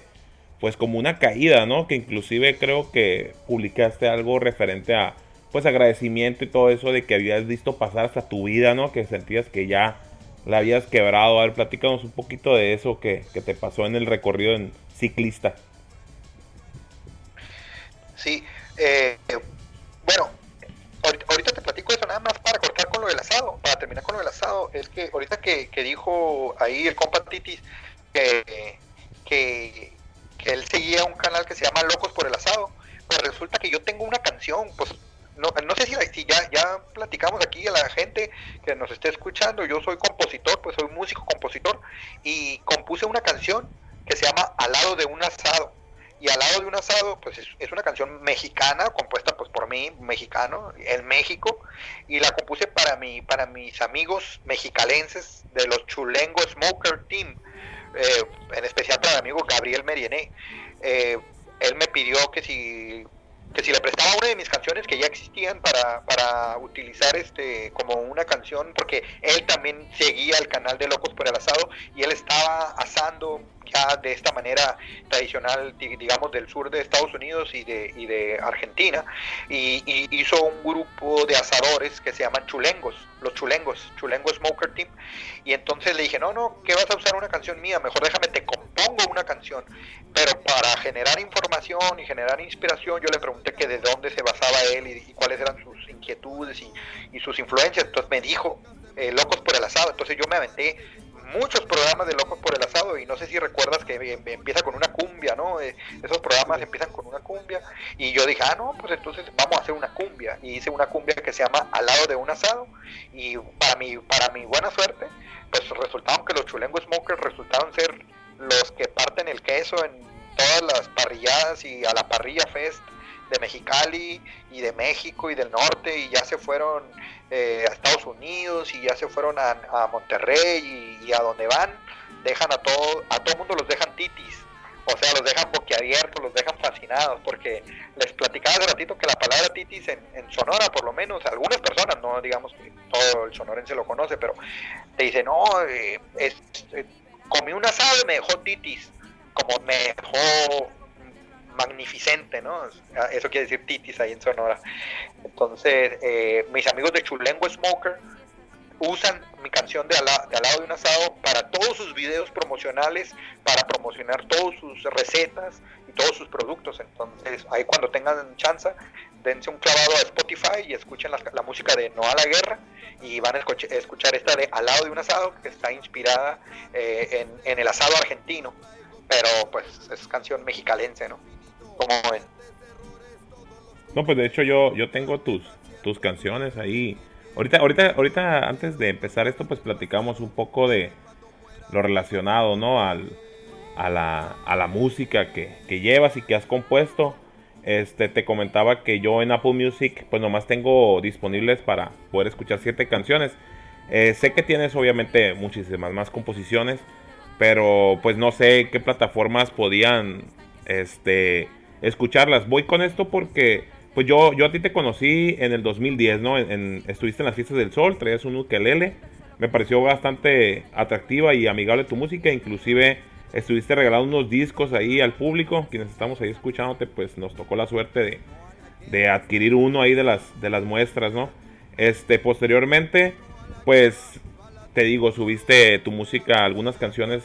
pues como una caída, ¿no? Que inclusive creo que publicaste algo referente a, pues agradecimiento y todo eso de que habías visto pasar hasta tu vida, ¿no? Que sentías que ya la habías quebrado. A ver, platícanos un poquito de eso que, que te pasó en el recorrido en ciclista. Sí, eh, bueno, ahorita, te platico eso nada más para cortar con lo del asado, para terminar con lo del asado, es que ahorita que, dijo ahí el compa Titis que, que, él seguía un canal que se llama Locos por el Asado, pues resulta que yo tengo una canción, pues no, sé si ya, ya platicamos aquí a la gente que nos esté escuchando, yo soy compositor, pues soy músico compositor y compuse una canción que se llama Al lado de un asado y al lado de un asado pues es, es una canción mexicana compuesta pues por mí mexicano en México y la compuse para mi para mis amigos mexicalenses de los Chulengo Smoker Team eh, en especial para mi amigo Gabriel Meriené Eh, él me pidió que si que si le prestaba una de mis canciones que ya existían para, para utilizar este como una canción, porque él también seguía el canal de Locos por el Asado y él estaba asando ya de esta manera tradicional, digamos, del sur de Estados Unidos y de, y de Argentina, y, hizo un grupo de asadores que se llaman chulengos, los chulengos, chulengo Smoker Team, y entonces le dije, no, no, ¿qué vas a usar una canción mía? Mejor déjame, te compongo una canción, pero para generar información y generar inspiración, yo le pregunté que de dónde se basaba él y, cuáles eran sus inquietudes y, y, sus influencias, entonces me dijo, eh, Locos por el Asado, entonces yo me aventé muchos programas de Locos por el Asado y no sé si recuerdas que em, empieza con una cumbia, ¿no? Eh, esos programas empiezan con una cumbia y yo dije, ah, no, pues entonces vamos a hacer una cumbia y hice una cumbia que se llama Al lado de un asado y para mi, para mi buena suerte, pues resultaron que los Chulengo Smokers resultaron ser los que parten el queso en todas las parrilladas y a la parrilla fest de Mexicali y de México y del norte y ya se fueron eh, a Estados Unidos y ya se fueron a, Monterrey y, a donde van, dejan a todo, a todo mundo los dejan titis. O sea, los dejan boquiabiertos, los dejan fascinados, porque les platicaba hace ratito que la palabra titis en, Sonora, por lo menos, algunas personas, no digamos que todo el sonorense lo conoce, pero te dicen, no, eh, es, eh, comí un asado y me dejó titis, como me dejó magnificente, ¿no? Eso quiere decir titis ahí en Sonora. Entonces, eh, mis amigos de Chulengo Smoker usan mi canción de al, de de un asado para todos sus videos promocionales, para promocionar todas sus recetas y todos sus productos. Entonces, ahí cuando tengan chance, dense un clavado a Spotify y escuchen la, música de No a la Guerra y van a escuchar, esta de Al lado de un asado, que está inspirada eh, en, en el asado argentino, pero pues es canción mexicalense, ¿no? No, pues de hecho yo, yo tengo tus, tus canciones ahí. Ahorita, ahorita, ahorita antes de empezar esto, pues platicamos un poco de lo relacionado, ¿no? Al, a, la, a la música que, llevas y que has compuesto. Este, te comentaba que yo en Apple Music, pues nomás tengo disponibles para poder escuchar siete canciones. Eh, sé que tienes obviamente muchísimas más composiciones, pero pues no sé qué plataformas podían, este, escucharlas. Voy con esto porque pues yo, yo a ti te conocí en el 2010, ¿no? En, estuviste en las fiestas del sol, traías un ukelele. Me pareció bastante atractiva y amigable tu música. Inclusive estuviste regalando unos discos ahí al público. Quienes estamos ahí escuchándote, pues nos tocó la suerte de, de adquirir uno ahí de las, de las muestras, ¿no? Este, posteriormente, pues te digo, subiste tu música, algunas canciones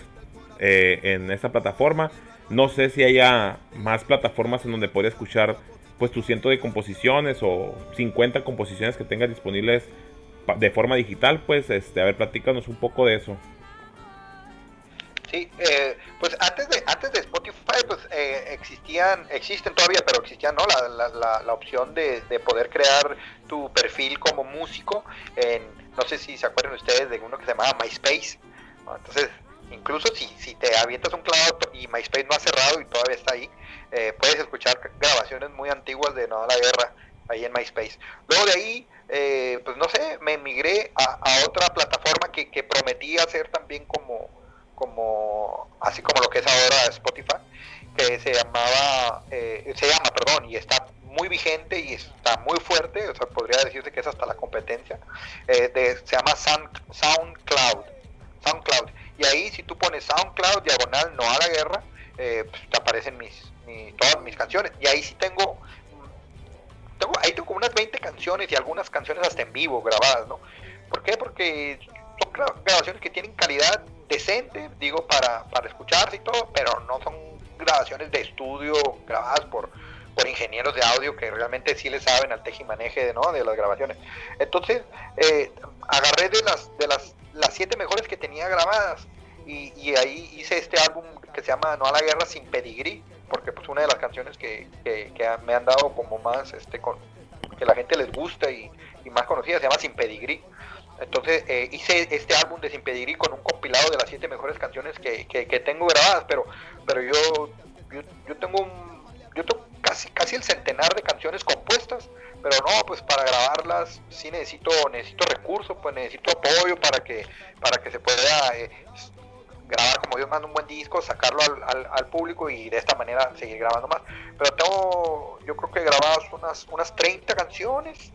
eh, en esta plataforma. No sé si haya más plataformas en donde pueda escuchar pues tu ciento de composiciones o 50 composiciones que tengas disponibles de forma digital, pues este, a ver, platícanos un poco de eso. Sí, eh, pues antes de antes de Spotify, pues eh, existían, existen todavía, pero existía no la, la, la, opción de, de, poder crear tu perfil como músico. En, no sé si se acuerdan ustedes de uno que se llamaba MySpace. Entonces Incluso si, si te avientas un cloud y MySpace no ha cerrado y todavía está ahí, eh, puedes escuchar grabaciones muy antiguas de No la Guerra ahí en MySpace. Luego de ahí, eh, pues no sé, me emigré a, otra plataforma que, que prometía ser también como, como, así como lo que es ahora Spotify, que se llamaba, eh, se llama, perdón, y está muy vigente y está muy fuerte, o sea, podría decirse que es hasta la competencia, de, se llama Sound, SoundCloud. SoundCloud y ahí si tú pones SoundCloud, diagonal, no a la guerra, eh, pues, te aparecen mis, todas mis canciones. Y ahí sí tengo, tengo, ahí tengo unas 20 canciones y algunas canciones hasta en vivo grabadas, ¿no? ¿Por qué? Porque son grabaciones que tienen calidad decente, digo, para, para escucharse y todo, pero no son grabaciones de estudio grabadas por, por ingenieros de audio que realmente sí le saben al tejimaneje ¿no? de las grabaciones. Entonces, eh, agarré de las, de las las siete mejores que tenía grabadas. Y, ahí hice este álbum que se llama No a la guerra sin pedigrí, porque pues una de las canciones que, me han dado como más, este, con, que la gente les gusta y, más conocida, se llama Sin Pedigrí. Entonces eh, hice este álbum de Sin Pedigrí con un compilado de las siete mejores canciones que, tengo grabadas, pero, pero yo, yo, tengo un, yo tengo casi, el centenar de canciones compuestas pero no, pues para grabarlas sí necesito necesito recursos, pues necesito apoyo para que para que se pueda eh, grabar como Dios manda un buen disco, sacarlo al, al, al público y de esta manera seguir grabando más. Pero tengo, yo creo que grabadas unas, unas 30 canciones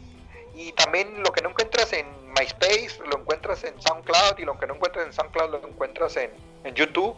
y también lo que no encuentras en MySpace lo encuentras en SoundCloud y lo que no encuentras en SoundCloud lo encuentras en, en YouTube.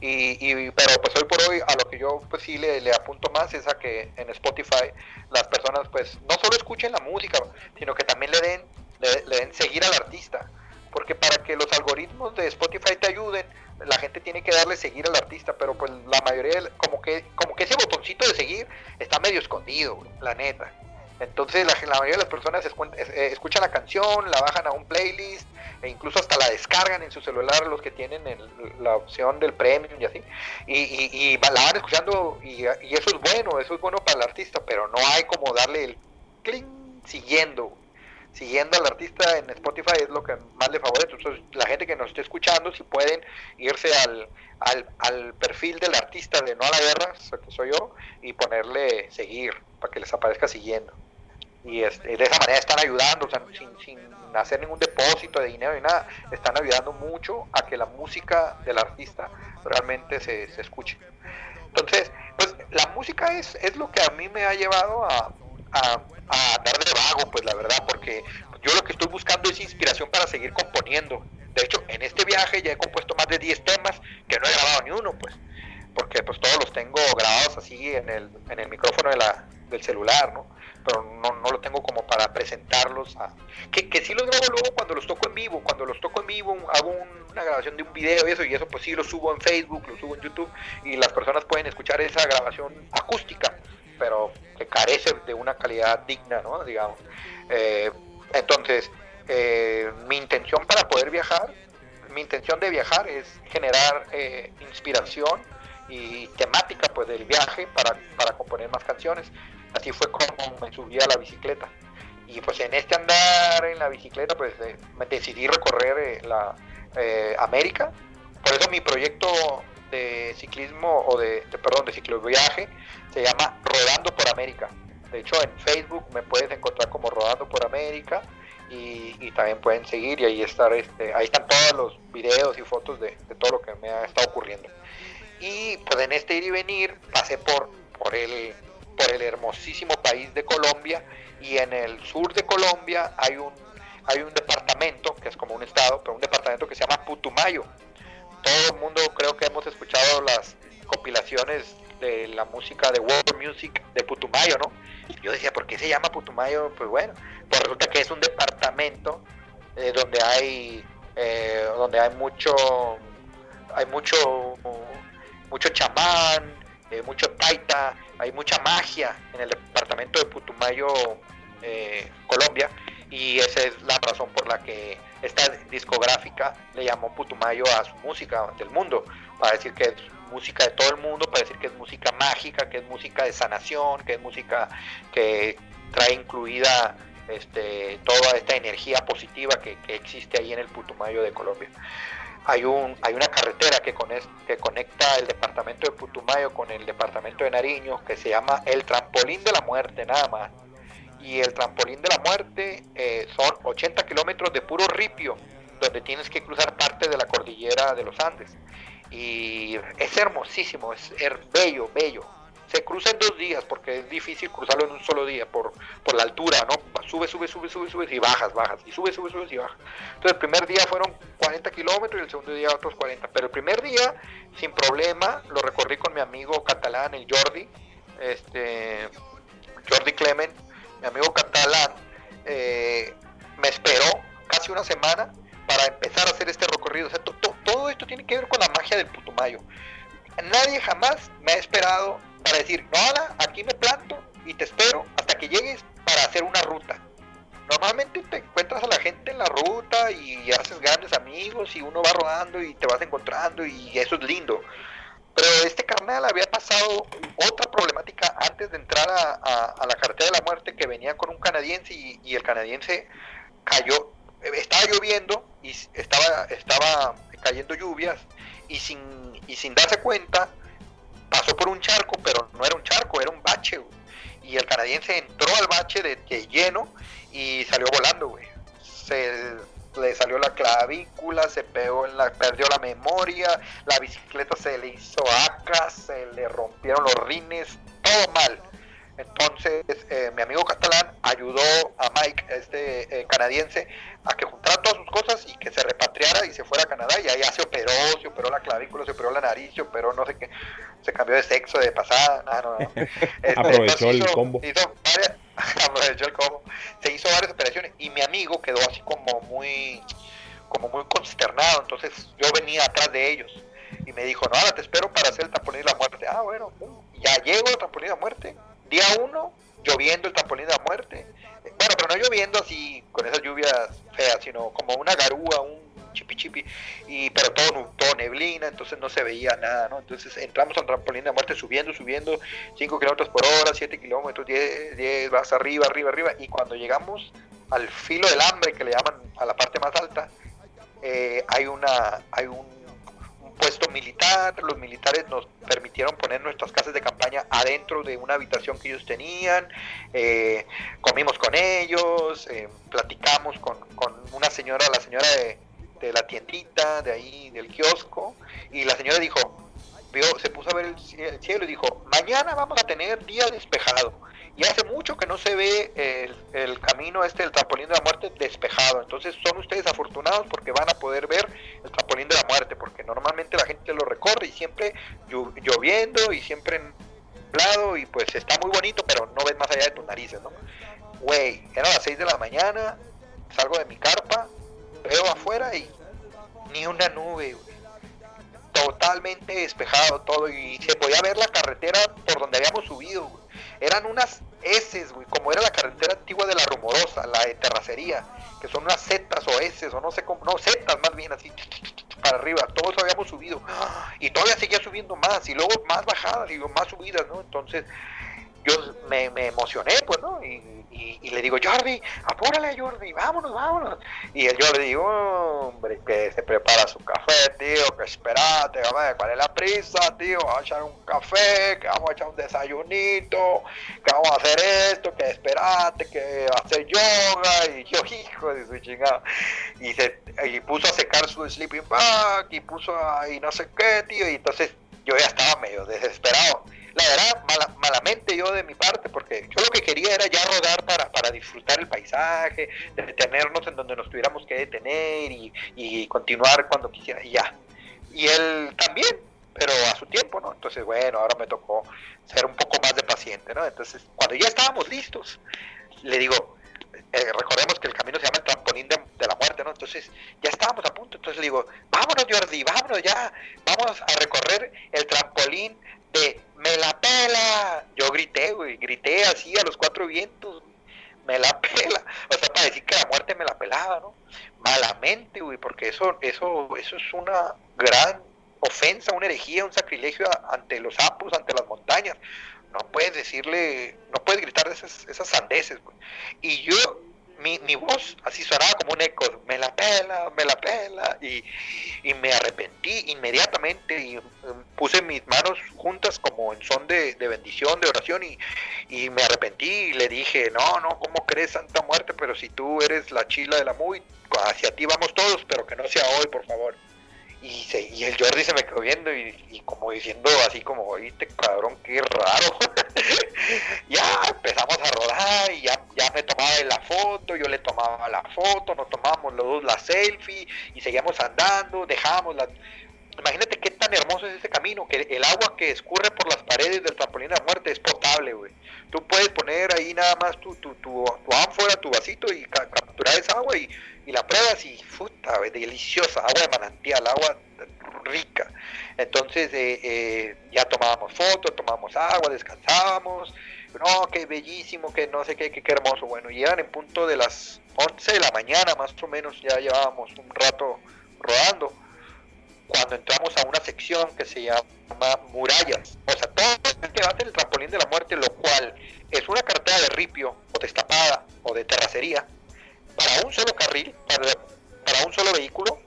Y, y, pero pues hoy por hoy a lo que yo pues sí le, apunto más es a que en Spotify las personas pues no solo escuchen la música sino que también le den le, le den seguir al artista. Porque para que los algoritmos de Spotify te ayuden la gente tiene que darle seguir al artista pero pues la mayoría como que como que ese botoncito de seguir está medio escondido la neta entonces la, mayoría de las personas eh, escuchan la canción, la bajan a un playlist e incluso hasta la descargan en su celular los que tienen el, la opción del premium y así. Y, la van escuchando y, eso es bueno, eso es bueno para el artista, pero no hay como darle el cling siguiendo. Siguiendo al artista en Spotify es lo que más le favorece. Entonces la gente que nos esté escuchando, si pueden irse al, al, al perfil del artista de No a la Guerra, que soy yo, y ponerle seguir para que les aparezca siguiendo y este, de esa manera están ayudando, o sea, sin, sin, hacer ningún depósito de dinero ni nada, están ayudando mucho a que la música del artista realmente se, se escuche. Entonces, pues la música es, es lo que a mí me ha llevado a, a, a dar de vago, pues la verdad, porque yo lo que estoy buscando es inspiración para seguir componiendo. De hecho, en este viaje ya he compuesto más de 10 temas que no he grabado ni uno, pues, porque pues todos los tengo grabados así en el, en el micrófono de la, del celular, ¿no? Pero no, no lo tengo como para presentarlos a... Que, que sí los grabo luego cuando los toco en vivo, cuando los toco en vivo hago un, una grabación de un video y eso, y eso pues sí lo subo en Facebook, lo subo en YouTube, y las personas pueden escuchar esa grabación acústica, pero que carece de una calidad digna, ¿no? Digamos. Eh, entonces, eh, mi intención para poder viajar, mi intención de viajar es generar eh, inspiración y temática pues del viaje para, para componer más canciones así fue como me subí a la bicicleta. Y pues en este andar en la bicicleta, pues eh, me decidí recorrer eh, la eh, América. Por eso mi proyecto de ciclismo o de, perdón, de cicloviaje se llama Rodando por América. De hecho, en Facebook me puedes encontrar como Rodando por América y, y también pueden seguir y ahí estar, este, ahí están todos los videos y fotos de, de todo lo que me ha estado ocurriendo. Y pues en este ir y venir pasé por, por el por el hermosísimo país de Colombia y en el sur de Colombia hay un hay un departamento que es como un estado, pero un departamento que se llama Putumayo. Todo el mundo creo que hemos escuchado las compilaciones de la música de World Music de Putumayo, ¿no? Yo decía, ¿por qué se llama Putumayo? Pues bueno, pues resulta que es un departamento eh, donde hay eh, donde hay mucho hay mucho mucho chamán, eh, mucho taita, hay mucha magia en el departamento de Putumayo, eh, Colombia, y esa es la razón por la que esta discográfica le llamó Putumayo a su música del mundo, para decir que es música de todo el mundo, para decir que es música mágica, que es música de sanación, que es música que trae incluida este, toda esta energía positiva que, que existe ahí en el Putumayo de Colombia hay, un, hay una carretera que, con, que conecta el departamento de Putumayo con el departamento de Nariño que se llama el trampolín de la muerte nada más. Y el trampolín de la muerte eh, son 80 kilómetros de puro ripio, donde tienes que cruzar parte de la cordillera de los Andes. Y es hermosísimo, es, es bello, bello se cruza en dos días porque es difícil cruzarlo en un solo día por, por la altura, ¿no? Sube, sube, sube, sube, sube y bajas, bajas, y sube, sube, sube y bajas. Entonces el primer día fueron 40 kilómetros y el segundo día otros 40, pero el primer día sin problema lo recorrí con mi amigo catalán, el Jordi, este, Jordi Clement, mi amigo catalán, eh, me esperó casi una semana para empezar a hacer este recorrido. O sea, todo esto tiene que ver con la magia del Putumayo. Nadie jamás me ha esperado para decir, no, aquí me planto y te espero hasta que llegues para hacer una ruta. Normalmente te encuentras a la gente en la ruta y haces grandes amigos y uno va rodando y te vas encontrando y eso es lindo. Pero este carnal había pasado otra problemática antes de entrar a la carretera de la muerte que venía con un canadiense y, y, el canadiense cayó, estaba lloviendo y estaba, estaba cayendo lluvias y sin, y sin darse cuenta pasó por un charco, pero no era un charco, era un bache. Y el canadiense entró al bache de, de lleno y salió volando, güey. Se le salió la clavícula, se pegó en la, perdió la memoria, la bicicleta se le hizo acá, se le rompieron los rines, todo mal. Entonces, eh, mi amigo catalán ayudó a Mike, este eh, canadiense, a que juntara todas sus cosas y que se repatriara y se fuera a Canadá. Y allá se operó, se operó la clavícula, se operó la nariz, se operó no sé qué, se cambió de sexo de pasada. No, no, no. Este, Aprovechó entonces el combo. hizo varias- aprovechó el combo. Se hizo varias operaciones y mi amigo quedó así como muy, como muy consternado. Entonces yo venía atrás de ellos y me dijo, no, ahora te espero para hacer el trampolín de la muerte. Ah, bueno, ya llego al trampolín de la muerte. Día uno, lloviendo el trampolín de la muerte. Bueno, pero no lloviendo así con esas lluvias feas, sino como una garúa, un chipi chipi, y, pero todo, neblina, entonces no se veía nada, ¿no? Entonces entramos al trampolín de muerte subiendo, subiendo, 5 kilómetros por hora, 7 kilómetros, 10, 10, vas arriba, arriba, arriba, y cuando llegamos al filo del hambre, que le llaman a la parte más alta, eh, hay una hay un puesto militar, los militares nos permitieron poner nuestras casas de campaña adentro de una habitación que ellos tenían, eh, comimos con ellos, eh, platicamos con, con una señora, la señora de, la tiendita, de ahí del kiosco, y la señora dijo, vio, se puso a ver el cielo y dijo, mañana vamos a tener día despejado. Y hace mucho que no se ve el, camino este del trampolín de la muerte despejado. Entonces son ustedes afortunados porque van a poder ver el trampolín de la muerte, porque normalmente la gente lo recorre y siempre lloviendo y siempre nublado y pues está muy bonito, pero no ves más allá de tus narices, ¿no? Güey, eran las 6 de la mañana, salgo de mi carpa, veo afuera y ni una nube. Totalmente despejado todo y se podía ver la carretera por donde habíamos subido, güey. Eran unas S, güey, como era la carretera antigua de la Rumorosa, la de terracería, que son unas zetas o S, o no sé cómo, no, zetas más bien así, para arriba, todos habíamos subido, y todavía seguía subiendo más, y luego más bajadas y más subidas, ¿no? Entonces, yo me, me emocioné, pues, ¿no? Y, y- y le digo, Jordi, apúrale, Jordi, vámonos, vámonos. Y el Jordi hombre, que se prepara su café, tío, que esperate, a ver, ¿cuál es la prisa, tío? Vamos a echar un café, que vamos a echar un desayunito, que vamos a hacer esto, que esperate, que a hacer yoga. Y yo, hijo de su chingada. Y, se, y puso a secar su sleeping bag, y puso ahí no sé qué, tío. Y entonces yo ya estaba medio desesperado. La verdad, mala- malamente yo de mi parte, porque yo lo que quería era ya rodar para, para disfrutar el paisaje, de detenernos en donde nos tuviéramos que detener y, y continuar cuando quisiera, y ya. Y él también, pero a su tiempo, ¿no? Entonces, bueno, ahora me tocó ser un poco más de paciente, ¿no? Entonces, cuando ya estábamos listos, le digo, eh, recordemos que el camino se llama el trampolín de, de la muerte, ¿no? Entonces, ya estábamos a punto, entonces le digo, vámonos Jordi, vámonos ya, vamos a recorrer el trampolín de me la pela. Yo grité, güey, grité así a los cuatro vientos, me la pela. O sea, para decir que la muerte me la pelaba, ¿no? Malamente, güey, porque eso, eso, eso es una gran ofensa, una herejía, un sacrilegio ante los sapos, ante las montañas. No puedes decirle, no puedes gritar esas, esas sandeces, güey. Y yo, mi, mi voz así sonaba como un eco, me la pela, me la pela, y, y me arrepentí inmediatamente y um, puse mis manos juntas como en son de, de bendición, de oración, y, y me arrepentí y le dije, no, no, ¿cómo crees Santa Muerte? Pero si tú eres la chila de la muy, hacia ti vamos todos, pero que no sea hoy, por favor. Y, se, y el Jordi se me quedó viendo y, como diciendo así como, oíste cabrón, qué raro. ya empezamos a rodar y ya, ya me tomaba la foto, yo le tomaba la foto, nos tomábamos los dos la selfie y seguíamos andando, dejábamos la... Imagínate qué tan hermoso es ese camino, que el agua que escurre por las paredes del trampolín de la muerte es potable, güey. Tú puedes poner ahí nada más tu, tu, tu, tu ánfora, tu vasito y ca- capturar esa agua y, y la pruebas y puta, güey, deliciosa, agua de manantial, agua rica. Entonces eh, eh, ya tomábamos fotos, tomábamos agua, descansábamos. No, qué bellísimo, que no sé qué, qué, qué hermoso. Bueno, y eran en punto de las 11 de la mañana, más o menos, ya llevábamos un rato rodando cuando entramos a una sección que se llama murallas. O sea, todo el que va el trampolín de la muerte, lo cual es una carretera de ripio o destapada o de terracería para un solo carril, para, un solo vehículo.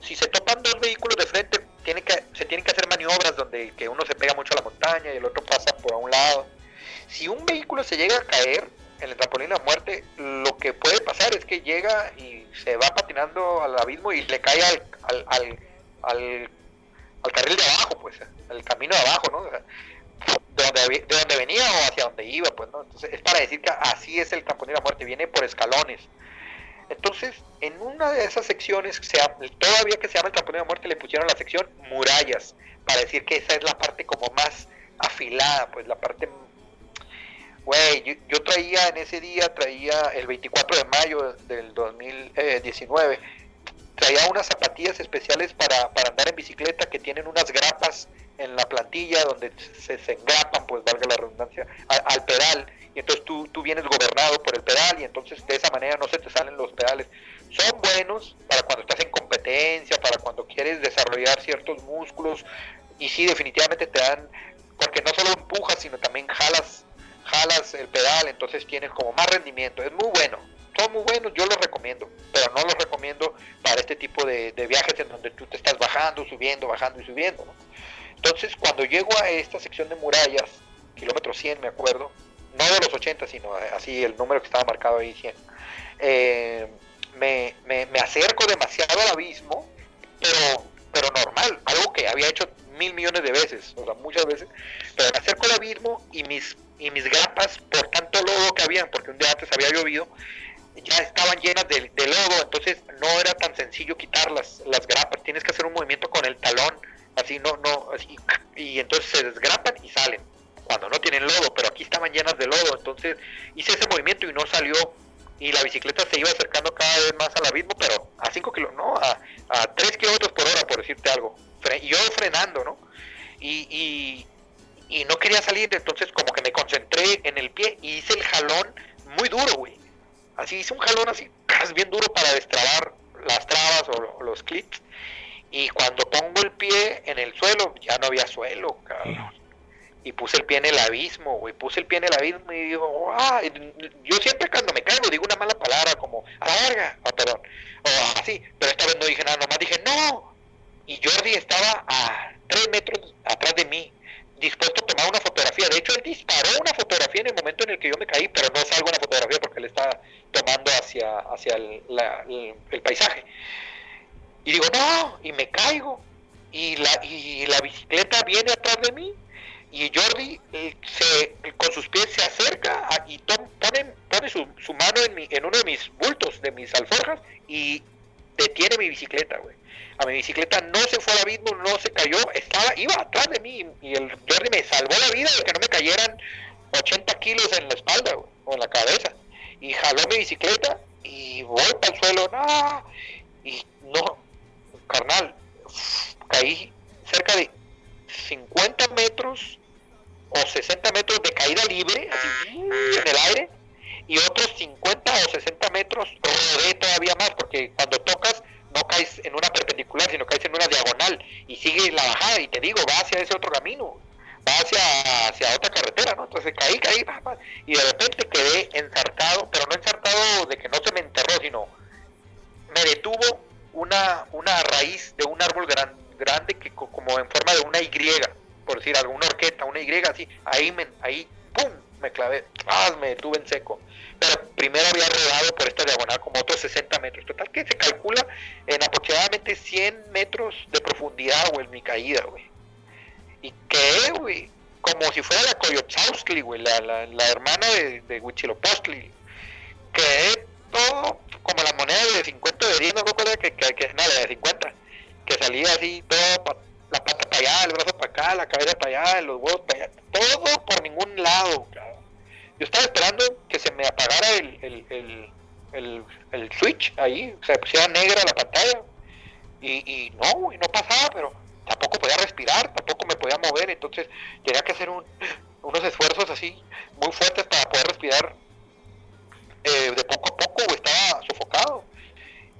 Si se topan dos vehículos de frente, tiene que, se tienen que hacer maniobras donde que uno se pega mucho a la montaña y el otro pasa por un lado. Si un vehículo se llega a caer, en el trampolín de la muerte, lo que puede pasar es que llega y se va patinando al abismo y le cae al, al, al, al, al carril de abajo, pues, al camino de abajo, ¿no? De donde, de donde venía o hacia donde iba, pues, ¿no? Entonces, es para decir que así es el trampolín de la muerte, viene por escalones. Entonces, en una de esas secciones, se todavía que se llama el trampolín de la muerte, le pusieron la sección murallas, para decir que esa es la parte como más afilada, pues la parte... Güey, yo, yo traía en ese día, traía el 24 de mayo del 2019, traía unas zapatillas especiales para, para andar en bicicleta que tienen unas grapas en la plantilla donde se, engrapan, pues valga la redundancia, al pedal. Y entonces tú, tú vienes gobernado por el pedal y entonces de esa manera no se te salen los pedales. Son buenos para cuando estás en competencia, para cuando quieres desarrollar ciertos músculos y sí, definitivamente te dan, porque no solo empujas, sino también jalas, jalas el pedal, entonces tienes como más rendimiento. Es muy bueno, son muy buenos, yo los recomiendo, pero no los recomiendo para este tipo de, de viajes en donde tú te estás bajando, subiendo, bajando y subiendo. ¿no? Entonces, cuando llego a esta sección de murallas, kilómetro 100 me acuerdo, no de los 80, sino eh, así el número que estaba marcado ahí, 100, eh, me, me, me acerco demasiado al abismo, pero, pero normal, algo que había hecho mil millones de veces, o sea, muchas veces, pero me acerco al abismo y mis, y mis grapas, por tanto lodo que habían, porque un día antes había llovido, ya estaban llenas de, lodo, entonces no era tan sencillo quitar las, las grapas, tienes que hacer un movimiento con el talón, así no, no, así, y entonces se desgrapan y salen, cuando no tienen lodo, pero aquí estaban llenas de lodo, entonces hice ese movimiento y no salió, y la bicicleta se iba acercando cada vez más al abismo, pero a 5 kilómetros, no, a, a 3 kilómetros por hora, por decirte algo, y yo frenando, ¿no? Y, y no quería salir, entonces como que me concentré en el pie y hice el jalón muy duro, güey. Así hice un jalón así, bien duro para destrabar las trabas o, los clips. Y cuando pongo el pie en el suelo, ya no había suelo, cabrón. Y puse el pie en el abismo, güey. Puse el pie en el abismo y digo, ¡ah! Y Yo siempre cuando me caigo digo una mala palabra como, a la verga, ah, perdón. O así, pero esta vez no dije nada, nomás dije, ¡no! Y Jordi estaba a tres metros atrás de mí, dispuesto a tomar una fotografía. De hecho, él disparó una fotografía en el momento en el que yo me caí, pero no salgo en la fotografía porque él estaba tomando hacia, hacia el, la- el- paisaje. Y digo, no, y me caigo. Y la, y la bicicleta viene atrás de mí. Y Jordi eh, se, con sus pies se acerca y tom- pone, pone su, su mano en, mi- en uno de mis bultos, de mis alforjas, y detiene mi bicicleta, güey. A mi bicicleta no se fue al abismo, no se cayó, estaba, iba atrás de mí y el Jordi me salvó la vida de que no me cayeran 80 kilos en la espalda o en la cabeza. Y jaló mi bicicleta y voy para el suelo, no, y no, carnal, caí cerca de 50 metros o 60 metros de caída libre, así, en el aire, y otros 50 o 60 metros rodé todavía más, porque cuando tocas no caes en una perpendicular, sino caes en una diagonal y sigue la bajada, y te digo, va hacia ese otro camino, va hacia, hacia otra carretera, ¿no? Entonces caí, caí, y de repente quedé ensartado, pero no ensartado de que no se me enterró, sino me detuvo una, una raíz de un árbol gran, grande que co- como en forma de una Y, por decir alguna horqueta, una Y así, ahí me, ahí, pum, me clavé, ah, me detuve en seco. Pero primero había rodado por esta diagonal como otros 60 metros. Total que se calcula en aproximadamente 100 metros de profundidad, güey, mi caída, güey. Y quedé, güey, como si fuera la Coyotzauskli, güey, la, la, la hermana de, de Huitzilopochtli. Quedé todo como las monedas de 50 de 10, no me acuerdo que, que, que nada, de 50, que salía así, todo, pa- la pata para allá, el brazo para acá, la cabeza para allá, los huevos para allá, todo por ningún lado, cabrón. Yo estaba esperando que se me apagara el, el, el, el, el switch ahí, se pusiera negra la pantalla, y, y no, güey, no pasaba, pero tampoco podía respirar, tampoco me podía mover, entonces tenía que hacer un, unos esfuerzos así muy fuertes para poder respirar eh, de poco a poco, estaba sofocado.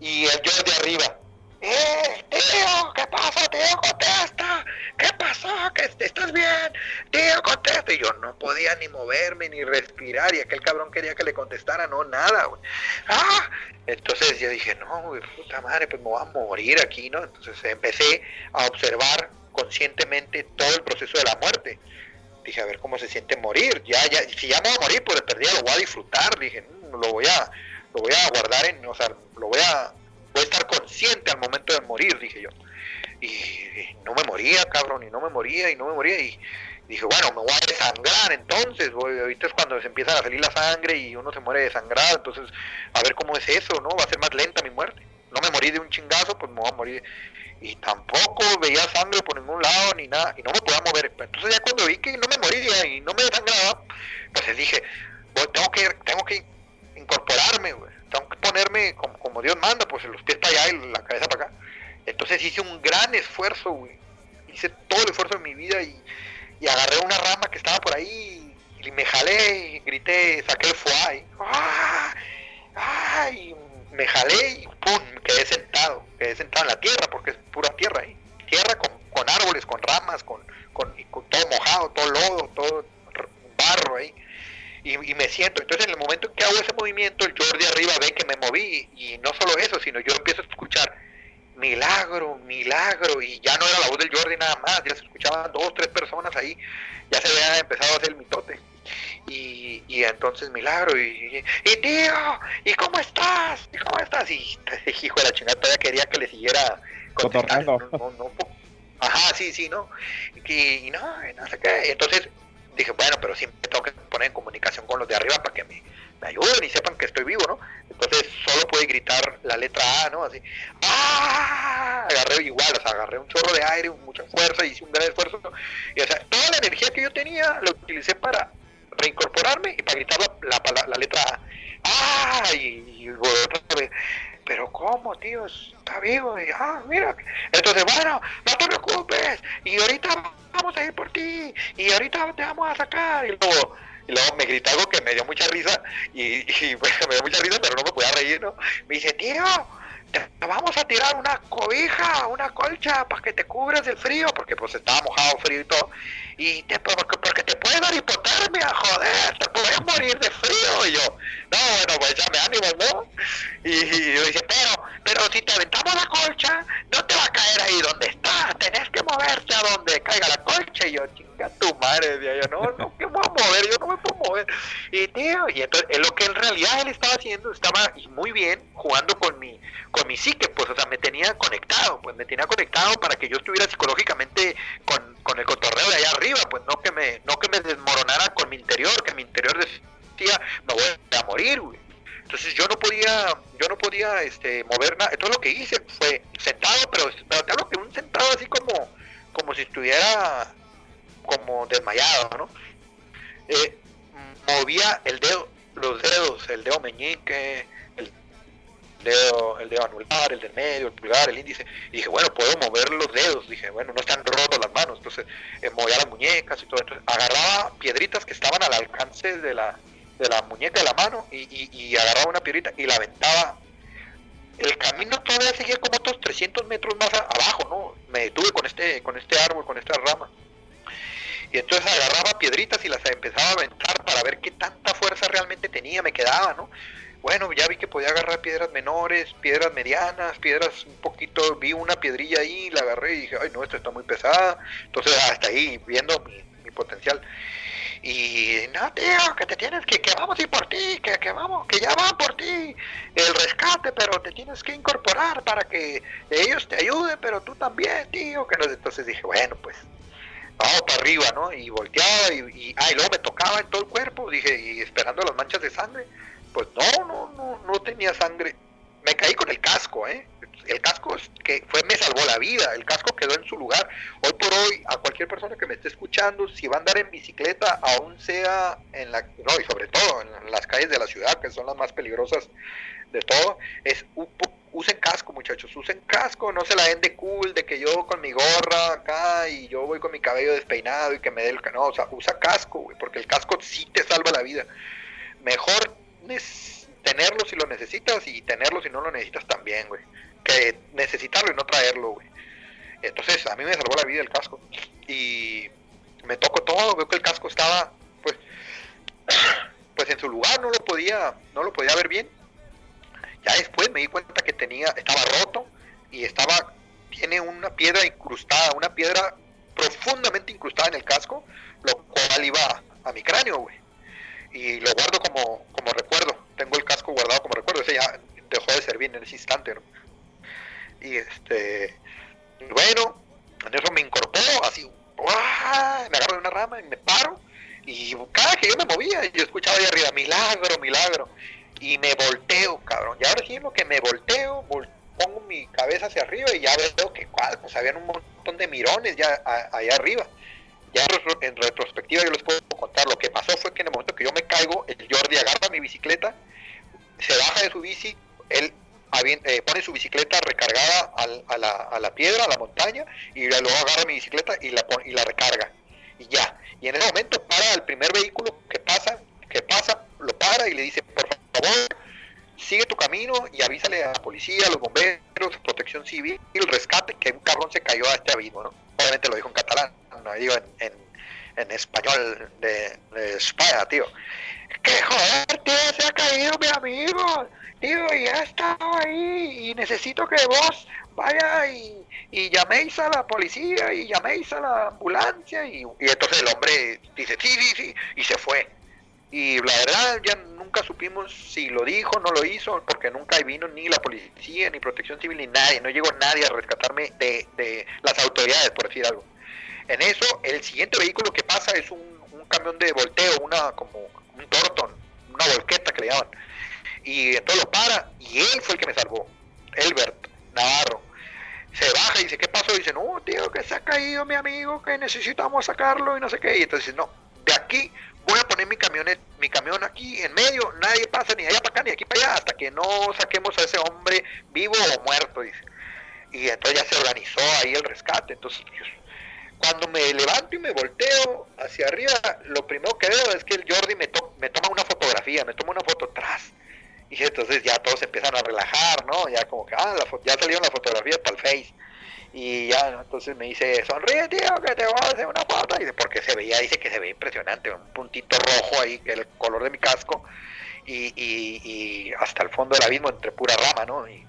Y el yo de arriba, ¡eh, tío! ¿Qué pasa, tío? ¡Contesta! ¿Qué pasó? ¿Que estás bien? Tío, contesta. Y yo no podía ni moverme ni respirar. Y aquel cabrón quería que le contestara, no, nada, güey. ¡Ah! Entonces yo dije, no, puta madre, pues me voy a morir aquí, ¿no? Entonces empecé a observar conscientemente todo el proceso de la muerte. dije, a ver cómo se siente morir. Ya, ya, si ya me voy a morir, pues de perdida lo voy a disfrutar. Dije, "Mm, lo voy a, lo voy a guardar en, o sea, lo voy a, voy a estar consciente al momento de morir, dije yo. Y, no me moría, cabrón, y no me moría, y no me moría, y dije, bueno, me voy a desangrar entonces, voy, ahorita es cuando se empieza a salir la sangre y uno se muere desangrado, entonces, a ver cómo es eso, ¿no? Va a ser más lenta mi muerte. No me morí de un chingazo, pues me voy a morir. Y tampoco veía sangre por ningún lado ni nada, y no me podía mover. Entonces ya cuando vi que no me moría y no me desangraba, pues dije, tengo que, tengo que incorporarme, güey. Tengo que ponerme como, como Dios manda, pues los pies para allá y la cabeza para acá. Entonces hice un gran esfuerzo. Hice todo el esfuerzo de mi vida y, y agarré una rama que estaba por ahí y me jalé y grité, saqué el foie. ¡Ah! Y me jalé y ¡pum! Quedé sentado. Quedé sentado en la tierra porque es pura tierra ahí. Tierra con, con árboles, con ramas, con, con, todo mojado, todo lodo, todo barro ahí y, y me siento. Entonces, en el momento en que hago ese movimiento, el Jordi arriba ve que me moví. Y no solo eso, sino yo empiezo a escuchar milagro, milagro. Y ya no era la voz del Jordi nada más, ya se escuchaban dos, tres personas ahí. Ya se había empezado a hacer el mitote. Y, y entonces, milagro. Y, y, y, tío, ¿y cómo estás? ¿Y cómo estás? Y hijo de la chingada, todavía quería que le siguiera contestando. No, no, no. Ajá, sí, sí, ¿no? Y, no, no sé qué. Entonces dije, bueno, pero siempre tengo que poner en comunicación con los de arriba para que me, me ayuden y sepan que estoy vivo, ¿no? Entonces solo pude gritar la letra A, ¿no? Así, ¡ah! Agarré igual, o sea, agarré un chorro de aire, mucha fuerza, hice un gran esfuerzo. Y, o sea, toda la energía que yo tenía la utilicé para reincorporarme y para gritar la, la, letra A. ¡Ah! Y, y otra vez, pero ¿cómo, tío? Está vivo. Y, ah, mira. Entonces, bueno, no te preocupes. Y ahorita vamos a ir por ti. Y ahorita te vamos a sacar. Y luego, y luego me grita algo que me dio mucha risa. Y, y, me dio mucha risa, pero no me podía reír, ¿no? Me dice, tío, te vamos a tirar una cobija, una colcha para que te cubras del frío. Porque pues estaba mojado, frío y todo. Y te, porque, te puede dar hipotermia, joder, te puedes morir de frío. Y yo, no, bueno, pues ya me ánimo, ¿no? Y, yo dije, pero, pero si te aventamos la colcha, no te va a caer ahí donde estás, tenés que moverte a donde caiga la colcha. Y yo, chinga tu madre, decía yo, no, no, ¿qué voy a mover? Yo no me puedo mover. Y tío, y entonces, es lo que en realidad él estaba haciendo, estaba muy bien jugando con mi, con mi psique, pues, o sea, me tenía conectado, pues me tenía conectado para que yo estuviera psicológicamente con, con el cotorreo de allá arriba, pues no que me, no que me desmoronara con mi interior, que mi interior decía, me voy a morir. Entonces yo no podía, yo no podía este, mover nada. Entonces lo que hice fue sentado, pero, pero te que un sentado así como, como si estuviera como desmayado, ¿no? Eh, movía el dedo, los dedos, el dedo meñique, dedo, el dedo anular, el del medio, el pulgar, el índice, y dije, bueno, puedo mover los dedos, dije, bueno, no están rotos las manos, entonces eh, movía las muñecas y todo, entonces agarraba piedritas que estaban al alcance de la, de la muñeca de la mano y, y, y agarraba una piedrita y la aventaba. El camino todavía seguía como otros 300 metros más abajo, ¿no? Me detuve con este, con este árbol, con esta rama. Y entonces agarraba piedritas y las empezaba a aventar para ver qué tanta fuerza realmente tenía, me quedaba, ¿no? Bueno, ya vi que podía agarrar piedras menores, piedras medianas, piedras un poquito, vi una piedrilla ahí, la agarré y dije, ay no, esto está muy pesada. Entonces hasta ahí, viendo mi, mi potencial. Y no, tío, que te tienes que, que vamos a ir por ti, que, que vamos, que ya van por ti el rescate, pero te tienes que incorporar para que ellos te ayuden, pero tú también, tío. Que no, entonces dije, bueno, pues vamos para arriba, ¿no? Y volteaba y, y, ah, y luego me tocaba en todo el cuerpo, dije, y esperando las manchas de sangre, pues no, no, no, no tenía sangre. Me caí con el casco, ¿eh? El casco que fue me salvó la vida, el casco quedó en su lugar. Hoy por hoy, a cualquier persona que me esté escuchando, si va a andar en bicicleta, aún sea en la, no, y sobre todo en las calles de la ciudad, que son las más peligrosas de todo, es usen casco, muchachos, usen casco, no se la den de cool, de que yo con mi gorra acá y yo voy con mi cabello despeinado y que me dé el no, o sea, usa casco, porque el casco sí te salva la vida. Mejor tenerlo si lo necesitas y tenerlo si no lo necesitas también, güey, que necesitarlo y no traerlo, güey. Entonces, a mí me salvó la vida el casco y me tocó todo, veo que el casco estaba, pues, pues en su lugar, no lo podía, no lo podía ver bien ya después me di cuenta que tenía, estaba roto y estaba, tiene una piedra incrustada, una piedra profundamente incrustada en el casco, lo cual año, güey. Y lo guardo como, como recuerdo. Tengo el casco guardado como recuerdo. Ese ya dejó de servir en ese instante. Y este, bueno, en eso me incorporo, así, me agarro de una rama y me paro. Y cada que yo me movía, yo escuchaba ahí arriba, milagro, milagro. Y me volteo, cabrón. Y ahora sí, lo que me volteo, vol- pongo mi cabeza hacia arriba y ya veo que cuál, pues habían un montón de mirones ya allá arriba. Ya en retro- en retrospectiva yo les puedo contar, lo que pasó fue que en el momento que yo me caigo, el Jordi agarra mi bicicleta, se baja de su bici, él eh, pone su bicicleta recargada a, la, piedra, a la montaña, y luego agarra mi bicicleta y la, y la recarga. Y ya. Y en ese momento para el primer vehículo que pasa, que pasa, lo para y le dice, por favor, sigue tu camino y avísale a la policía, a los bomberos, protección civil, el rescate, que un cabrón se cayó a este abismo, ¿no? Obviamente lo dijo en catalán, no digo en, en, español de, de España, tío. Que joder, tío, se ha caído mi amigo. Tío, y ha estado ahí y necesito que vos vaya y, y llaméis a la policía y llaméis a la ambulancia. Y entonces el hombre dice, sí, sí, sí, y se fue. Y la verdad ya nunca supimos si lo dijo no lo hizo, porque nunca vino ni la policía, ni protección civil, ni nadie. No llegó nadie a rescatarme de, de las autoridades, por decir algo. En eso, el siguiente vehículo que pasa es un, camión de volteo, una como un tortón, una volqueta que le llaman. Y entonces lo para, y él fue el que me salvó, Elbert Navarro. Se baja y dice, ¿qué pasó? Y dice, no, tío, que se ha caído mi amigo, que necesitamos sacarlo y no sé qué. Y entonces, no, de aquí voy a poner mi camionet, mi camión aquí en medio, nadie pasa ni allá para acá ni aquí para allá, hasta que no saquemos a ese hombre vivo o muerto. Y entonces ya se organizó ahí el rescate. Entonces, pues, cuando me levanto y me volteo hacia arriba, lo primero que veo es que el Jordi me, to- me toma una fotografía, me toma una foto atrás. Y entonces ya todos empiezan a relajar, ¿no? Ya como que, ah, la ya salieron las fotografías para el Face. Y ya, entonces me dice, sonríe, tío, que te voy a hacer una foto. Y dice, porque se veía, dice que se ve impresionante, un puntito rojo ahí, el color de mi casco. Y, y, y hasta el fondo del abismo, entre pura rama, ¿no? Y,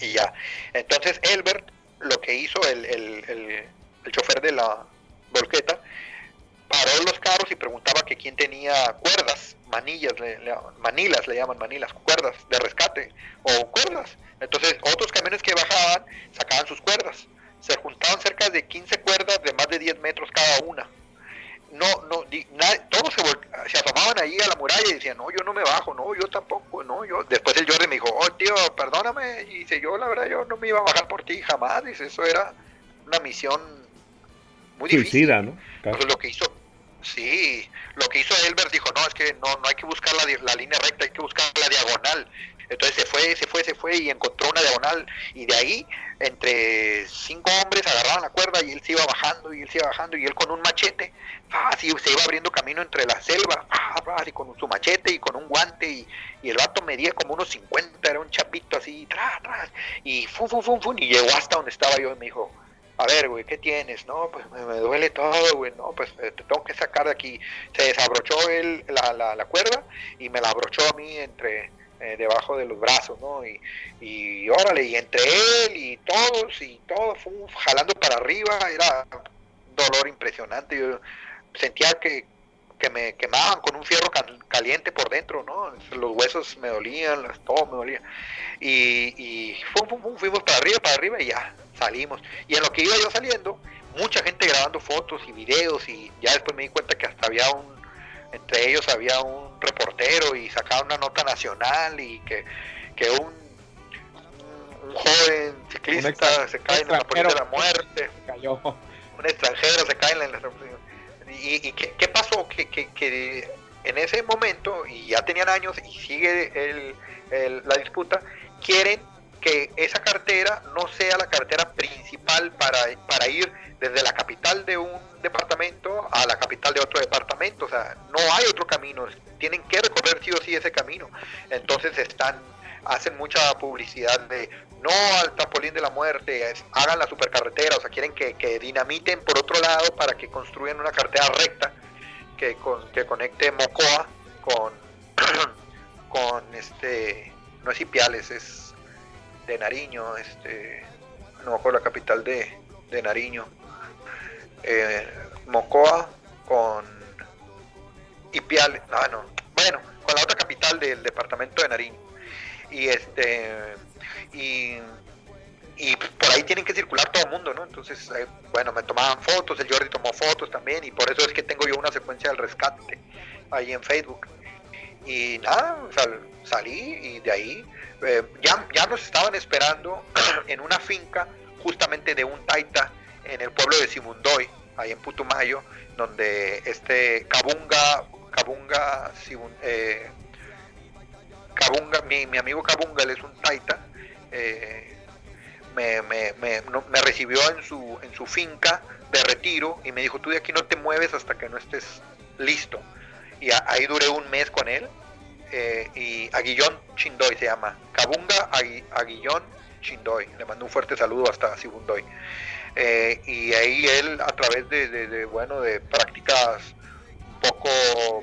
y ya. Entonces, Elbert, lo que hizo el, el, el, el chofer de la volqueta, paró los carros y preguntaba que quién tenía cuerdas, manillas, le- le- manilas le llaman manilas, cuerdas de rescate o cuerdas. Entonces otros camiones que bajaban sacaban sus cuerdas. Se juntaban cerca de 15 cuerdas de más de 10 metros cada una. No, no, di- todos se, se asomaban ahí a la muralla y decían, no, yo no me bajo, no, yo tampoco, no, yo. Después el Jordi me dijo, oh, tío, perdóname. Y dice, yo la verdad, yo no me iba a bajar por ti jamás. Dice, eso era una misión muy difícil. Suicida, ¿no? Casi. Entonces lo que hizo, sí, lo que hizo Elbert dijo, no, es que no, no hay que buscar la, la línea recta, hay que buscar la diagonal. Entonces se fue, se fue, se fue y encontró una diagonal y de ahí entre cinco hombres agarraban la cuerda y él se iba bajando y él se iba bajando y él con un machete, así se iba abriendo camino entre la selva, y con su machete y con un guante y, el vato medía como unos 50, era un chapito así, tras, tras, y fum, fum, fum, fum, y llegó hasta donde estaba yo y me dijo, a ver, güey, ¿qué tienes? No, pues me, duele todo, güey, no, pues eh, te tengo que sacar de aquí. Se desabrochó él la, la, la cuerda y me la abrochó a mí entre eh, debajo de los brazos, ¿no? Y, y órale, y entre él y todos y todos, jalando para arriba, era un dolor impresionante. Yo sentía que, que me quemaban con un fierro cal- caliente por dentro, ¿no? Los huesos me dolían, las- todo me dolía. Y, y fum, fum, fum, fuimos para arriba, para arriba y ya salimos. Y en lo que iba yo saliendo, mucha gente grabando fotos y videos y ya después me di cuenta que hasta había un, entre ellos había un reportero y sacaba una nota nacional y que, que un, un joven ciclista extra- se cae en la de la muerte Cayó. un extranjero se cae en la y, y ¿qué, pasó que, que, que en ese momento y ya tenían años y sigue el, el- la disputa quieren que esa cartera no sea la cartera principal para, para ir desde la capital de un departamento a la capital de otro departamento. O sea no hay otro camino. Tienen que recorrer sí o sí ese camino. Entonces están hacen mucha publicidad de no al trampolín de la muerte, hagan la supercarretera, o sea, quieren que, que dinamiten por otro lado para que construyan una carretera recta que, con- que conecte Mocoa con, con este, no es Ipiales, es de Nariño, este, no acuerdo la capital de, de Nariño, eh, Mocoa con Ipiales, no, no, bueno, con la otra capital del departamento de Nariño. Y este, y, y por ahí tienen que circular todo el mundo, ¿no? Entonces, eh, bueno, me tomaban fotos, el Jordi tomó fotos también, y por eso es que tengo yo una secuencia del rescate ahí en Facebook. Y nada, sal- salí y de ahí eh, ya, ya nos estaban esperando en una finca justamente de un taita en el pueblo de Simundoy, ahí en Putumayo, donde este Cabunga, Cabunga, eh, Cabunga, mi, mi amigo Cabunga, él es un taita, eh, me, me, me, recibió en su, en su finca de retiro y me dijo, tú de aquí no te mueves hasta que no estés listo. Y ahí duré un mes con él eh, y Aguillón Chindoy se llama. Cabunga Agui- Aguillón Chindoy. Le mando un fuerte saludo hasta Sibundoy. Eh, y ahí él a través de, de- de, bueno de prácticas poco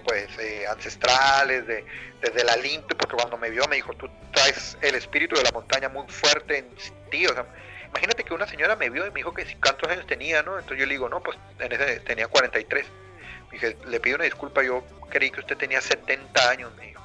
pues eh, ancestrales de desde la limpio porque cuando me vio me dijo tú traes el espíritu de la montaña muy fuerte en ti o sea imagínate que una señora me vio y me dijo que si cuántos años tenía no entonces yo le digo no pues en ese tenía 43 dije le pido una disculpa yo creí que usted tenía 70 años me dijo.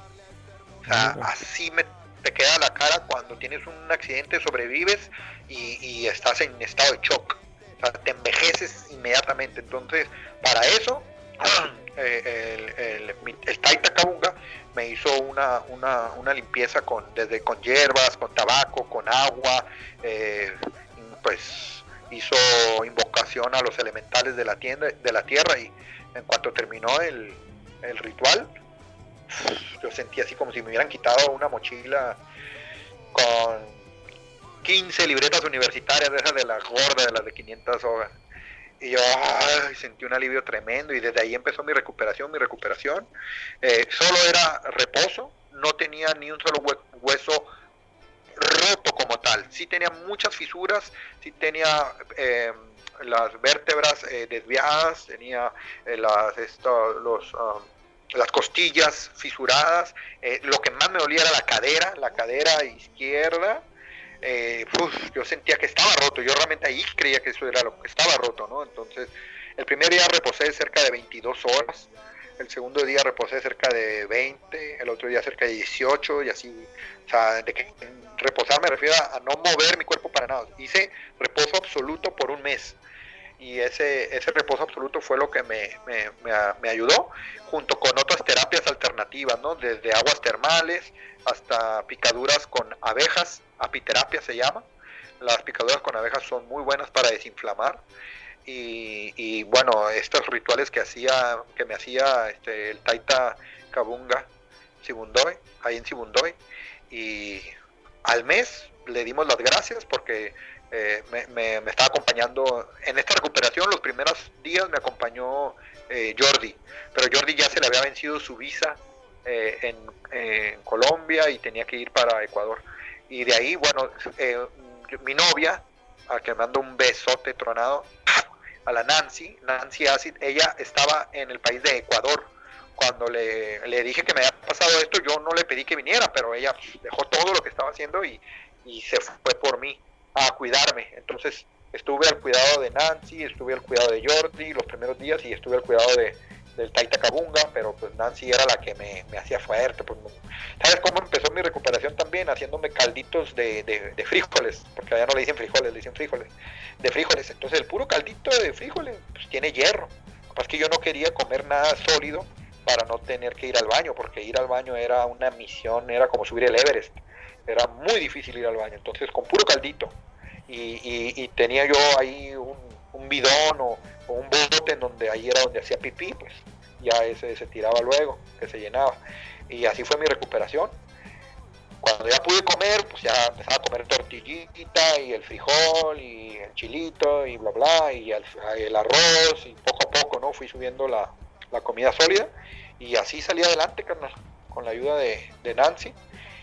O sea así me te queda la cara cuando tienes un accidente sobrevives y, y estás en estado de shock. O sea, te envejeces inmediatamente. Entonces para eso el, el, el Taita Cabunga me hizo una, una, una limpieza con desde con hierbas, con tabaco, con agua, eh, pues hizo invocación a los elementales de la tienda, de la tierra y en cuanto terminó el, el ritual, yo sentí así como si me hubieran quitado una mochila con 15 libretas universitarias de esas de las gordas, de las de 500 hojas. Y yo sentí un alivio tremendo y desde ahí empezó mi recuperación, mi recuperación. Eh, solo era reposo, no tenía ni un solo hue- hueso roto como tal. Sí tenía muchas fisuras, sí tenía eh, las vértebras eh, desviadas, tenía eh, las, los, um, las costillas fisuradas. Eh, lo que más me dolía era la cadera, la cadera izquierda. Eh, uf, yo sentía que estaba roto, yo realmente ahí creía que eso era lo que estaba roto, ¿no? Entonces, el primer día reposé cerca de 22 horas, el segundo día reposé cerca de 20, el otro día cerca de 18 y así, o sea, de reposar me refiero a no mover mi cuerpo para nada. Hice reposo absoluto por un mes y ese, ese reposo absoluto fue lo que me, me, me, me ayudó, junto con otras terapias alternativas, ¿no? Desde aguas termales hasta picaduras con abejas, apiterapia se llama. Las picaduras con abejas son muy buenas para desinflamar. Y, y bueno, estos rituales que hacía, que me hacía este, el Taita Kabunga Sibundoy, ahí en Sibundoy, y al mes le dimos las gracias porque eh, me, me, me, estaba acompañando en esta recuperación. Los primeros días me acompañó eh, Jordi, pero Jordi ya se le había vencido su visa eh, en, en, Colombia y tenía que ir para Ecuador. Y de ahí, bueno, eh, mi novia, a que mando un besote tronado, a la Nancy, Nancy Acid, ella estaba en el país de Ecuador. Cuando le, le dije que me había pasado esto, yo no le pedí que viniera, pero ella dejó todo lo que estaba haciendo y, y se fue por mí a cuidarme. Entonces estuve al cuidado de Nancy, estuve al cuidado de Jordi los primeros días y estuve al cuidado de, del Taita Kabunga, pero pues Nancy era la que me, me hacía fuerte. Pues, ¿Sabes cómo empezó mi recuperación también? Haciéndome calditos de, de, frijoles, porque allá no le dicen frijoles, le dicen frijoles, de frijoles. Entonces el puro caldito de frijoles pues, tiene hierro. Lo que es que yo no quería comer nada sólido para no tener que ir al baño, porque ir al baño era una misión, era como subir el Everest. Era muy difícil ir al baño, entonces con puro caldito. Y, y, y tenía yo ahí un, un bidón o, o, un bote en donde ahí era donde hacía pipí, pues ya ese se tiraba luego, que se llenaba. Y así fue mi recuperación. Cuando ya pude comer, pues ya empezaba a comer tortillita y el frijol y el chilito y bla bla y el, arroz y poco a poco, ¿no? Fui subiendo la, la comida sólida y así salí adelante, carnal, con la ayuda de, de Nancy.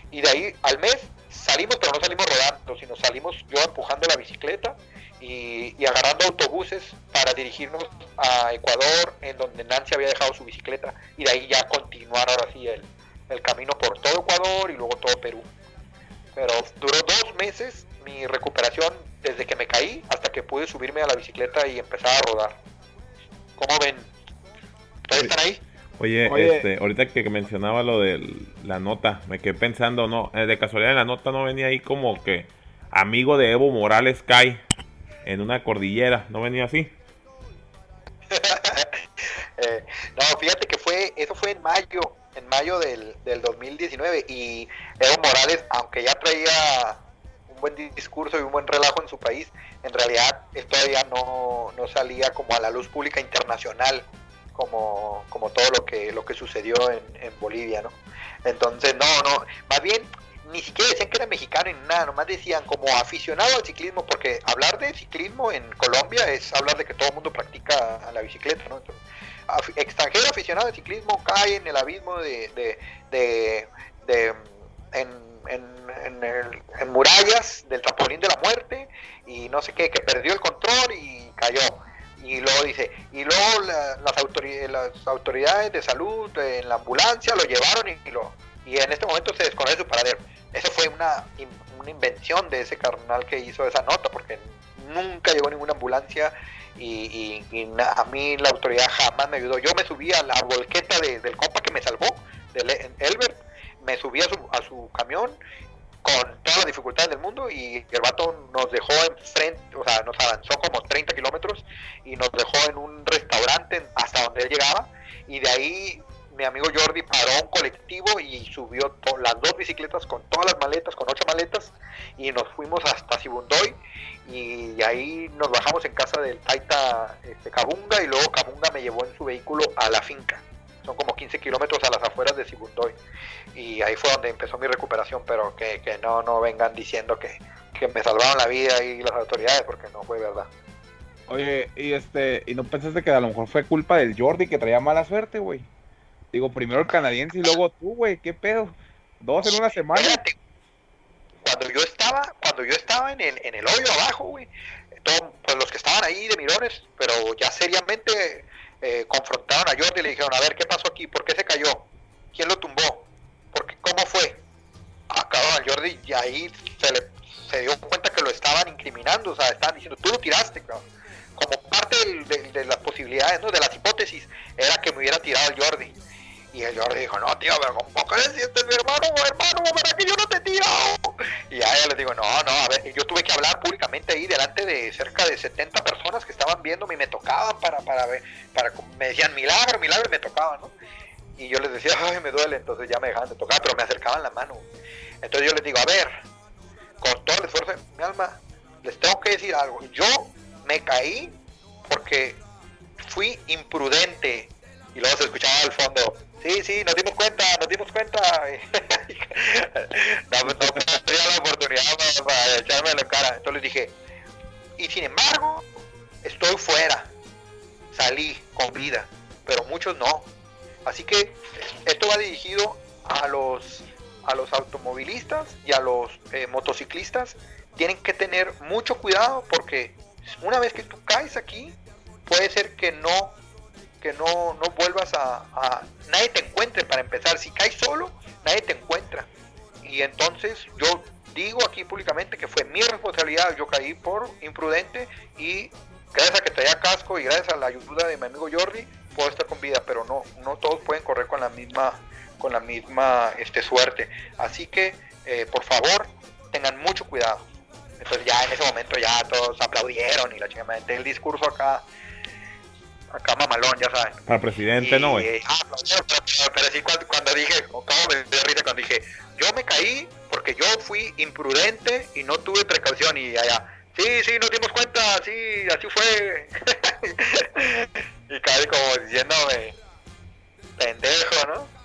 Y de ahí al mes salimos, pero no salimos rodando, sino salimos yo empujando la bicicleta y, y, agarrando autobuses para dirigirnos a Ecuador, en donde Nancy había dejado su bicicleta, y de ahí ya continuar ahora sí el, el camino por todo Ecuador y luego todo Perú. Pero duró dos meses mi recuperación desde que me caí hasta que pude subirme a la bicicleta y empezar a rodar. ¿Cómo ven? ¿Ustedes están ahí? Oye, Oye. este, ahorita que mencionaba lo de la nota, me quedé pensando, no, eh, de casualidad en la nota no venía ahí como que amigo de Evo Morales cae en una cordillera, ¿no venía así? Eh, no, fíjate que fue, eso fue en mayo, en mayo del, del 2019 y Evo Morales, aunque ya traía un buen discurso y un buen relajo en su país, en realidad él todavía no, no salía como a la luz pública internacional como, como todo lo que, lo que sucedió en, en Bolivia, ¿no? Entonces, no, no, más bien ni siquiera decían que era mexicano ni nada, nomás decían como aficionado al ciclismo, porque hablar de ciclismo en Colombia es hablar de que todo el mundo practica la bicicleta, ¿no? Entonces, extranjero aficionado al ciclismo cae en el abismo de, de, de, de- en, en, en, en murallas del trampolín de la muerte y no sé qué, que perdió el control y cayó. Y luego dice, y luego la- las, autori- las autoridades de salud en la ambulancia lo llevaron y, y lo y en este momento se desconoce su paradero. Eso fue una, una invención de ese carnal que hizo esa nota, porque nunca llegó ninguna ambulancia y, a mí la autoridad jamás me ayudó. Yo me subí a la volqueta de- del compa que me salvó, del E- Elbert, me subí a su, a su camión con todas las dificultades del mundo y el vato nos dejó enfrente, o sea, nos avanzó como 30 kilómetros y nos dejó en un restaurante hasta donde él llegaba y de ahí mi amigo Jordi paró un colectivo y subió las dos bicicletas con todas las maletas, con ocho maletas y nos fuimos hasta Sibundoy y ahí nos bajamos en casa del Taita este, Cabunga y luego Cabunga me llevó en su vehículo a la finca. Son como 15 kilómetros a las afueras de Sibundoy y ahí fue donde empezó mi recuperación, pero que, que no, no vengan diciendo que, que me salvaron la vida y las autoridades porque no fue verdad. Oye, y este, y no pensaste que a lo mejor fue culpa del Jordi que traía mala suerte, güey. Digo, primero el canadiense y luego tú, güey, qué pedo. Dos en una semana. Cuando yo estaba, cuando yo estaba en el, en el hoyo abajo, güey, todo- pues los que estaban ahí de mirones, pero ya seriamente eh, confrontaron a Jordi y le dijeron, a ver, ¿qué pasó aquí? ¿Por qué se cayó? ¿Quién lo tumbó? ¿Por qué? ¿Cómo fue? Acabaron al Jordi y ahí se, le, se dio cuenta que lo estaban incriminando, o sea, estaban diciendo, tú lo tiraste, cabrón. Como parte del- de las posibilidades, ¿no? de las hipótesis, era que me hubiera tirado el Jordi. Y el Jordi dijo, no, tío, pero ¿cómo que le sientes mi hermano? Hermano, ¿para que yo no te tiro? Y a ella les digo, no, no, a ver, yo tuve que hablar públicamente ahí delante de cerca de 70 personas que estaban viéndome y me tocaban para, para ver, para, me decían milagro, milagro y me tocaban, ¿no? Y yo les decía, ay, me duele, entonces ya me dejaban de tocar, pero me acercaban la mano. Entonces yo les digo, a ver, con todo el esfuerzo de mi alma, les tengo que decir algo. Yo me caí porque fui imprudente. Y luego se escuchaba al fondo, sí, sí, nos dimos cuenta, nos dimos cuenta. no, la oportunidad para, echarme la cara. Entonces dije, y sin embargo, estoy fuera. Salí con vida, pero muchos no. Así que esto va dirigido a los a los automovilistas y a los eh, motociclistas tienen que tener mucho cuidado porque una vez que tú caes aquí puede ser que no que no, no vuelvas a, nadie te encuentre para empezar. Si caes solo nadie te encuentra. Y entonces yo digo aquí públicamente que fue mi responsabilidad. Yo caí por imprudente y gracias a que traía casco y gracias a la ayuda de mi amigo Jordi puedo estar con vida. Pero no no todos pueden correr con la misma con la misma este suerte. Así que eh, por favor tengan mucho cuidado. Entonces ya en ese momento ya todos aplaudieron y la chingada el discurso acá acá mamalón ya saben Para presidente, ¿no, güey? ah, aplaudieron, pero, pero sí cuando, cuando dije oh, cómo me dio risa cuando dije yo me caí porque yo fui imprudente y no tuve precaución y allá sí sí nos dimos cuenta sí así fue. Y casi como diciéndome pendejo no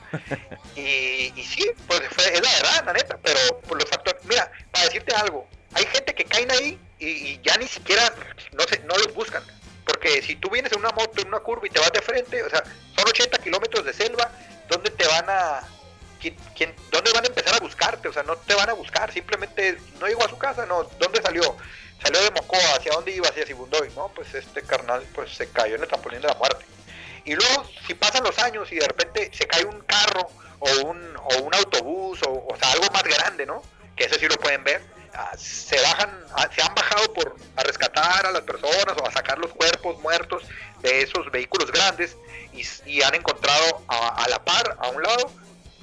y, y sí, pues fue, es la verdad, la neta, pero por los factores, mira, para decirte algo, hay gente que caen ahí y, y ya ni siquiera, no sé, no los buscan, porque si tú vienes en una moto, en una curva y te vas de frente, o sea, son 80 kilómetros de selva, ¿dónde te van a, quién, dónde van a empezar a buscarte? O sea, no te van a buscar, simplemente no llegó a su casa, no, ¿dónde salió? Salió de Mocoa, ¿hacia dónde iba? Hacia Sibundoy, ¿no? Pues este carnal, pues se cayó en el trampolín de la muerte. Y luego, si pasan los años y de repente se cae un carro o un, o un autobús o, o sea, algo más grande, ¿no? Que eso sí lo pueden ver. Ah, Se bajan, ah, se han bajado por a rescatar a las personas o a sacar los cuerpos muertos de esos vehículos grandes y, y han encontrado a, a la par, a un lado,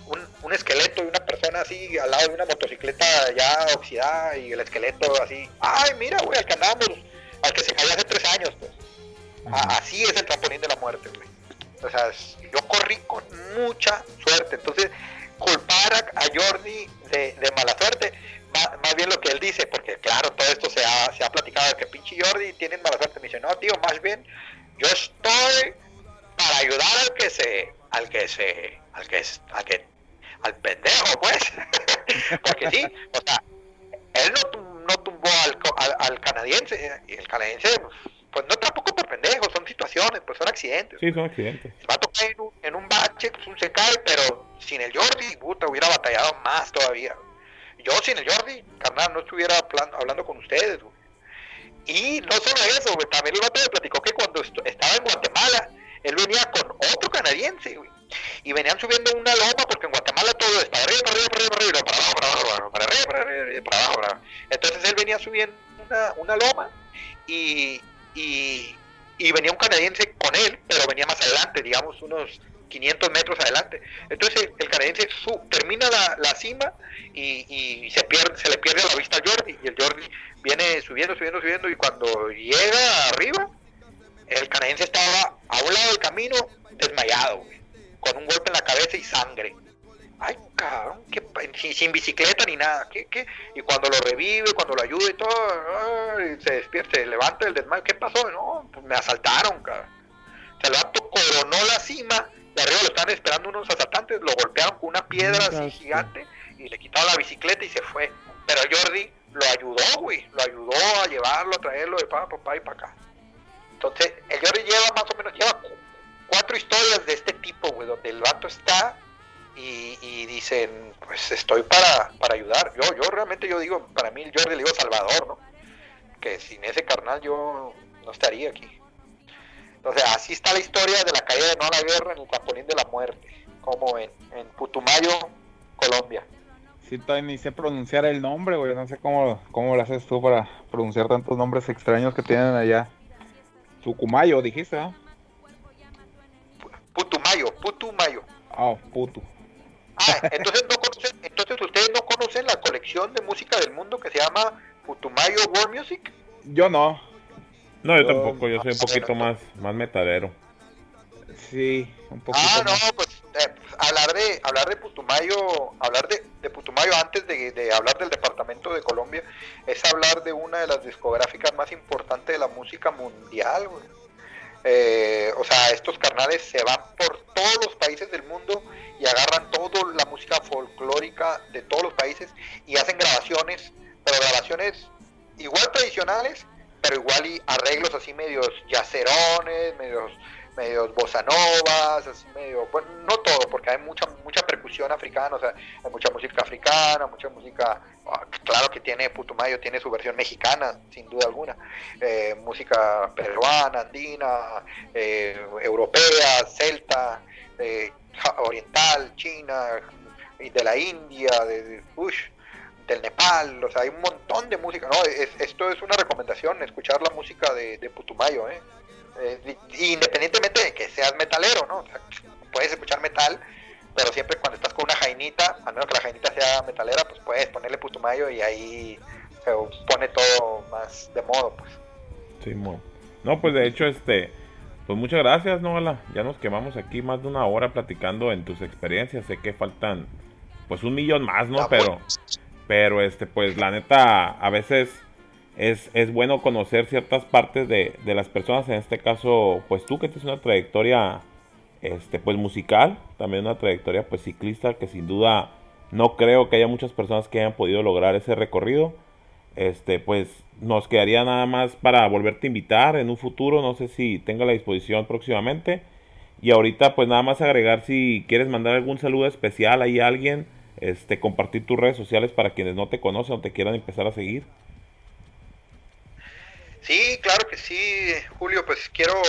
un, un esqueleto de una persona así al lado de una motocicleta ya oxidada y el esqueleto así, ay mira güey, al que andamos, al que se cayó hace tres años pues. A- así es el trampolín de la muerte, güey. O sea, yo corrí con mucha suerte. Entonces, culpar a, a Jordi de, de mala suerte, más, bien lo que él dice, porque claro, todo esto se ha, se ha platicado de que pinche Jordi tiene mala suerte. Me dice, no, tío, más bien, yo estoy para ayudar al que se, al que se, al que, al que, al pendejo, pues. porque sí, o sea, él no, no tumbó al, al, al canadiense, y el canadiense, pues no tampoco por pendejo, son situaciones, pues son accidentes. Sí, son accidentes. Va a tocar en un, en un bache, pues, se cae, pero sin el Jordi, puta, hubiera batallado más todavía. Yo sin el Jordi, carnal, no estuviera hablando con ustedes, güey. Y no solo eso, güey, también el vato me platicó que cuando estaba en Guatemala, él venía con otro canadiense, güey. Y venían subiendo una loma, porque en Guatemala todo es para arriba, para arriba, para arriba, para arriba, para abajo, para arriba, para arriba, para abajo, para. Entonces él venía subiendo una, loma y, y venía un canadiense con él, pero venía más adelante, digamos unos 500 metros adelante. Entonces el canadiense su- termina la, la cima y, y se, pierde, se le pierde a la vista al Jordi. Y el Jordi viene subiendo, subiendo, subiendo y cuando llega arriba, el canadiense estaba a un lado del camino desmayado, con un golpe en la cabeza y sangre. Ay, cabrón, pa- sin, sin bicicleta ni nada. ¿qué, qué? Y cuando lo revive, cuando lo ayuda y todo, ay, se despierta, se levanta del desmayo. ¿Qué pasó? No, pues me asaltaron, cabrón. O sea, el vato coronó la cima, de arriba lo estaban esperando unos asaltantes, lo golpearon con una piedra así gigante y le quitaron la bicicleta y se fue. Pero Jordi lo ayudó, güey, lo ayudó a llevarlo, a traerlo de pa, pa, pa y para acá. Entonces, el Jordi lleva más o menos, lleva cu- cuatro historias de este tipo, güey, donde el vato está y, y dicen, pues estoy para, para ayudar. Yo, yo realmente yo digo, para mí el Jordi le digo Salvador, ¿no? Que sin ese carnal yo no estaría aquí. Entonces, así está la historia de la caída de No a la Guerra en el trampolín de la muerte, como en, en Putumayo, Colombia. Sí, todavía ni sé pronunciar el nombre, güey. No sé cómo, cómo lo haces tú para pronunciar tantos nombres extraños que tienen allá. Sucumayo, dijiste, ¿ah? Putumayo, Putumayo. Ah, puto. Ah, entonces no conocen, entonces ustedes no conocen la colección de música del mundo que se llama Putumayo World Music. Yo no. No, yo tampoco, yo soy un poquito más, más metalero. Sí, un poquito. Ah, no, más. pues eh, hablar de hablar de Putumayo, hablar de, de Putumayo antes de, de hablar del departamento de Colombia es hablar de una de las discográficas más importantes de la música mundial, güey. Eh, o sea, estos carnales se van por todos los países del mundo y agarran toda la música folclórica de todos los países y hacen grabaciones, pero grabaciones igual tradicionales, pero igual y arreglos así medios yacerones, medios medios bossa novas, así medio, bueno, no todo, porque hay mucha mucha percusión africana, o sea, hay mucha música africana, mucha música, ah, claro que tiene Putumayo, tiene su versión mexicana, sin duda alguna, eh, música peruana, andina, eh, europea, celta, eh, oriental, china, de la India, de, de- del Nepal, o sea, hay un montón de música, ¿no? Es- esto es una recomendación, escuchar la música de, de Putumayo, ¿eh? Eh, independientemente de que seas metalero, ¿no? O sea, puedes escuchar metal, pero siempre cuando estás con una jainita, a menos que la jainita sea metalera, pues puedes ponerle Putumayo y ahí se pone todo más de modo, pues. Sí, mo- No, pues de hecho, este, pues muchas gracias, Noala. Ya nos quemamos aquí más de una hora platicando en tus experiencias. Sé que faltan, pues un millón más, ¿no? Ah, Pero, pero este, pues la neta, a veces es, es bueno conocer ciertas partes de, de las personas. En este caso, pues tú que tienes una trayectoria, este, pues musical, también una trayectoria, pues ciclista, que sin duda no creo que haya muchas personas que hayan podido lograr ese recorrido este pues nos quedaría nada más para volverte a invitar en un futuro no sé si tenga la disposición próximamente y ahorita pues nada más agregar si quieres mandar algún saludo especial ahí a alguien este compartir tus redes sociales para quienes no te conocen o te quieran empezar a seguir Sí, claro que sí, Julio, pues quiero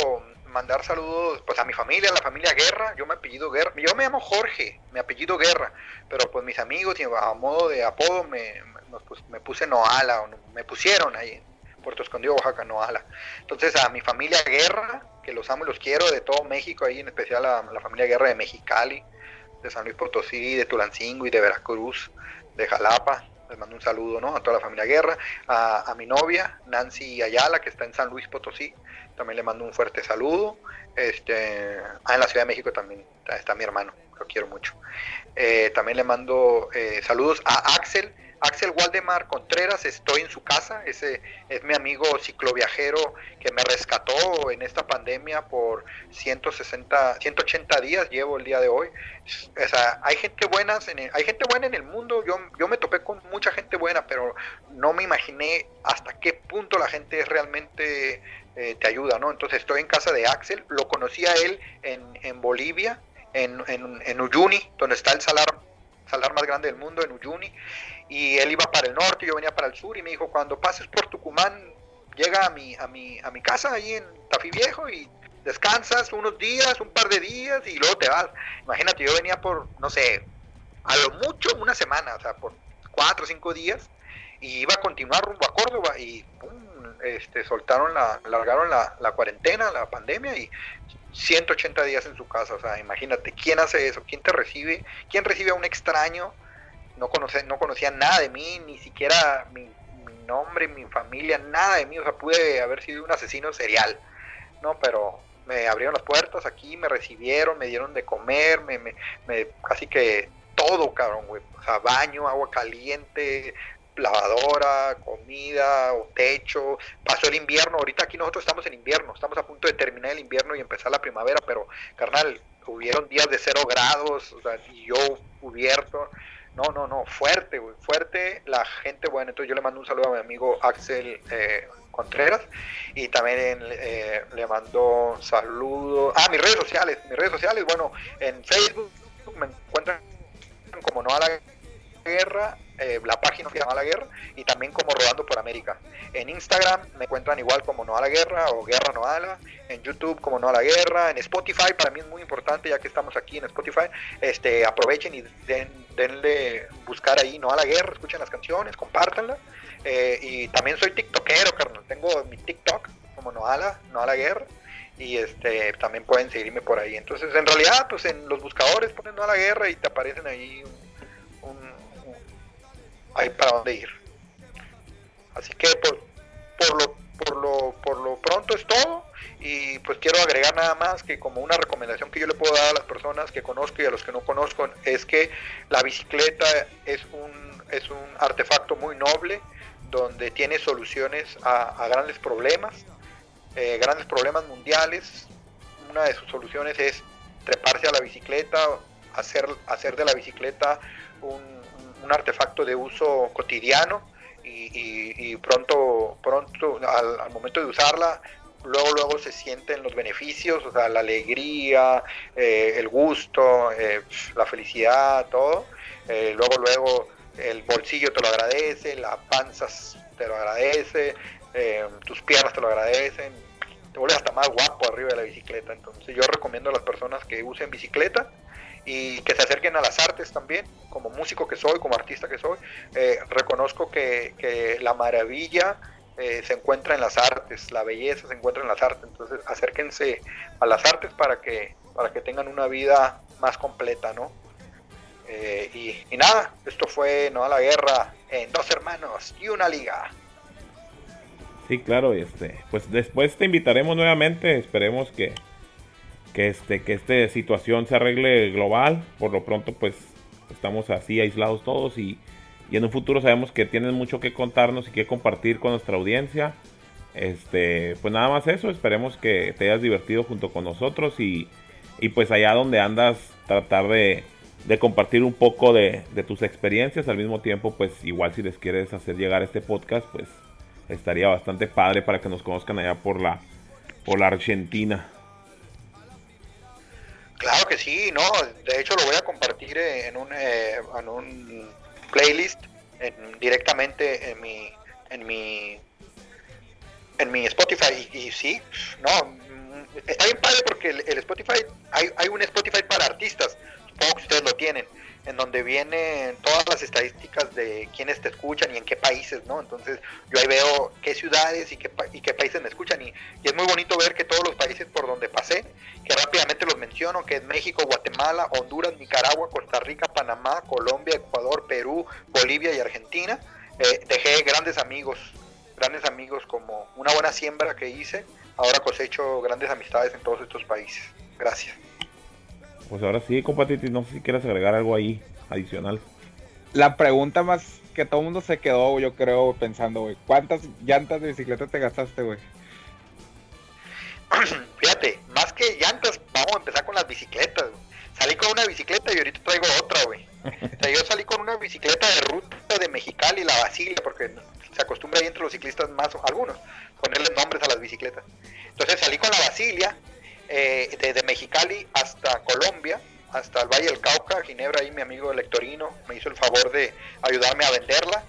mandar saludos pues a mi familia, a la familia Guerra, yo me apellido Guerra, yo me llamo Jorge, mi apellido Guerra, pero pues mis amigos a modo de apodo me, me, pus- me puse Noala, o me pusieron ahí en Puerto Escondido, Oaxaca, Noala. Entonces a mi familia Guerra, que los amo y los quiero, de todo México, ahí en especial a la familia Guerra de Mexicali, de San Luis Potosí, de Tulancingo y de Veracruz, de Jalapa. Les mando un saludo ¿no? a toda la familia Guerra, a, mi novia Nancy Ayala, que está en San Luis Potosí, también le mando un fuerte saludo. Este, ah, en la Ciudad de México también está, mi hermano, lo quiero mucho. Eh, también le mando eh, saludos a Axel, Axel Waldemar Contreras, estoy en su casa, ese es mi amigo cicloviajero que me rescató en esta pandemia por 160, 180 días llevo el día de hoy. O sea, hay gente hay gente buena en el mundo, yo, yo me topé con mucha gente buena, pero no me imaginé hasta qué punto la gente realmente eh, te ayuda, ¿no? Entonces estoy en casa de Axel, lo conocí a él en, en Bolivia, en, en, en Uyuni, donde está el salar, salar más grande del mundo, en Uyuni, y él iba para el norte, yo venía para el sur y me dijo, cuando pases por Tucumán, llega a mi, a mi, a mi casa ahí en Tafí Viejo y descansas unos días, un par de días y luego te vas. Imagínate, yo venía por, no sé, a lo mucho una semana, o sea, por cuatro o cinco días y iba a continuar rumbo a Córdoba y este, soltaron la, largaron la, la cuarentena, la pandemia y 180 días en su casa, o sea, imagínate, ¿quién hace eso? ¿Quién te recibe? ¿Quién recibe a un extraño? No, conoce, no conocía nada de mí, ni siquiera mi, nombre, mi familia, nada de mí, o sea, pude haber sido un asesino serial, ¿no? Pero me abrieron las puertas aquí, me recibieron, me dieron de comer, me, me, me casi que todo, cabrón, güey, o sea, baño, agua caliente, lavadora, comida, o techo. Pasó el invierno, ahorita aquí nosotros estamos en invierno, estamos a punto de terminar el invierno y empezar la primavera, pero carnal, hubieron días de cero grados, o sea, y yo cubierto. No, no, no, fuerte, fuerte la gente buena. Entonces yo le mando un saludo a mi amigo Axel eh, Contreras y también eh, le mando saludo. Ah, mis redes sociales, mis redes sociales, bueno, en Facebook me encuentran como no a la guerra, eh, la página que llama La Guerra, y también como Rodando por América. En Instagram me encuentran igual como No a la Guerra o Guerra Noala, en YouTube como No a la Guerra, en Spotify, para mí es muy importante, ya que estamos aquí en Spotify, este, aprovechen y denle buscar ahí No a la Guerra, escuchen las canciones, compártanlas. Eh, y también soy tiktokero, carnal, tengo mi TikTok como No a la, no a la Guerra y este también pueden seguirme por ahí. Entonces, en realidad, pues en los buscadores ponen no a la guerra y te aparecen ahí hay para dónde ir. Así que por, por, lo, por, lo, por lo pronto es todo y pues quiero agregar nada más que como una recomendación que yo le puedo dar a las personas que conozco y a los que no conozco es que la bicicleta es un, es un artefacto muy noble donde tiene soluciones a, grandes problemas, eh, grandes problemas mundiales. Una de sus soluciones es treparse a la bicicleta, hacer, hacer de la bicicleta un, un artefacto de uso cotidiano y, pronto, pronto al, momento de usarla, luego luego se sienten los beneficios, o sea, la alegría, eh, el gusto, eh, la felicidad, todo. Eh, luego luego el bolsillo te lo agradece, la panza te lo agradece, tus piernas te lo agradecen, te vuelves hasta más guapo arriba de la bicicleta. Entonces yo recomiendo a las personas que usen bicicleta y que se acerquen a las artes también, como músico que soy, como artista que soy, eh, reconozco que, la maravilla eh, se encuentra en las artes, la belleza se encuentra en las artes, entonces acérquense a las artes para que, para que tengan una vida más completa, ¿no? Eh, y, y, nada, esto fue No a la Guerra en Dos Hermanos y una Liga. Sí, claro, este, pues después te invitaremos nuevamente, esperemos que, que este que esta situación se arregle global. Por lo pronto, pues estamos así aislados todos y, en un futuro sabemos que tienes mucho que contarnos y que compartir con nuestra audiencia. Este, pues nada más eso, esperemos que te hayas divertido junto con nosotros y, y pues allá donde andas tratar de, de compartir un poco de, de, tus experiencias al mismo tiempo pues igual si les quieres hacer llegar este podcast pues estaría bastante padre para que nos conozcan allá por la por la Argentina. Claro que sí, no, de hecho lo voy a compartir en un, eh, en un playlist directamente en mi, en mi, en mi Spotify. Y, sí, no, está bien padre porque el, Spotify, hay, hay un Spotify para artistas, supongo que ustedes lo tienen, en donde vienen todas las estadísticas de quiénes te escuchan y en qué países, ¿no? Entonces yo ahí veo qué ciudades y qué, y qué países me escuchan y, y es muy bonito ver que todos los países por donde pasé, que rápidamente los menciono, que es México, Guatemala, Honduras, Nicaragua, Costa Rica, Panamá, Colombia, Ecuador, Perú, Bolivia y Argentina, eh, dejé grandes amigos, grandes amigos como una buena siembra que hice, ahora cosecho grandes amistades en todos estos países. Gracias. Pues ahora sí, compa Titi, no sé si quieres agregar algo ahí adicional. La pregunta más que todo el mundo se quedó, yo creo, pensando, güey. ¿Cuántas llantas de bicicleta te gastaste, güey? Fíjate, más que llantas, vamos a empezar con las bicicletas. Salí con una bicicleta y ahorita traigo otra, güey. O sea, yo salí con una bicicleta de ruta de Mexicali, la Basilia, porque se acostumbra ahí entre los ciclistas más, algunos, ponerle nombres a las bicicletas. Entonces salí con la Basilia, eh, desde Mexicali hasta Colombia, hasta el Valle del Cauca, Ginebra, ahí mi amigo Lectorino me hizo el favor de ayudarme a venderla,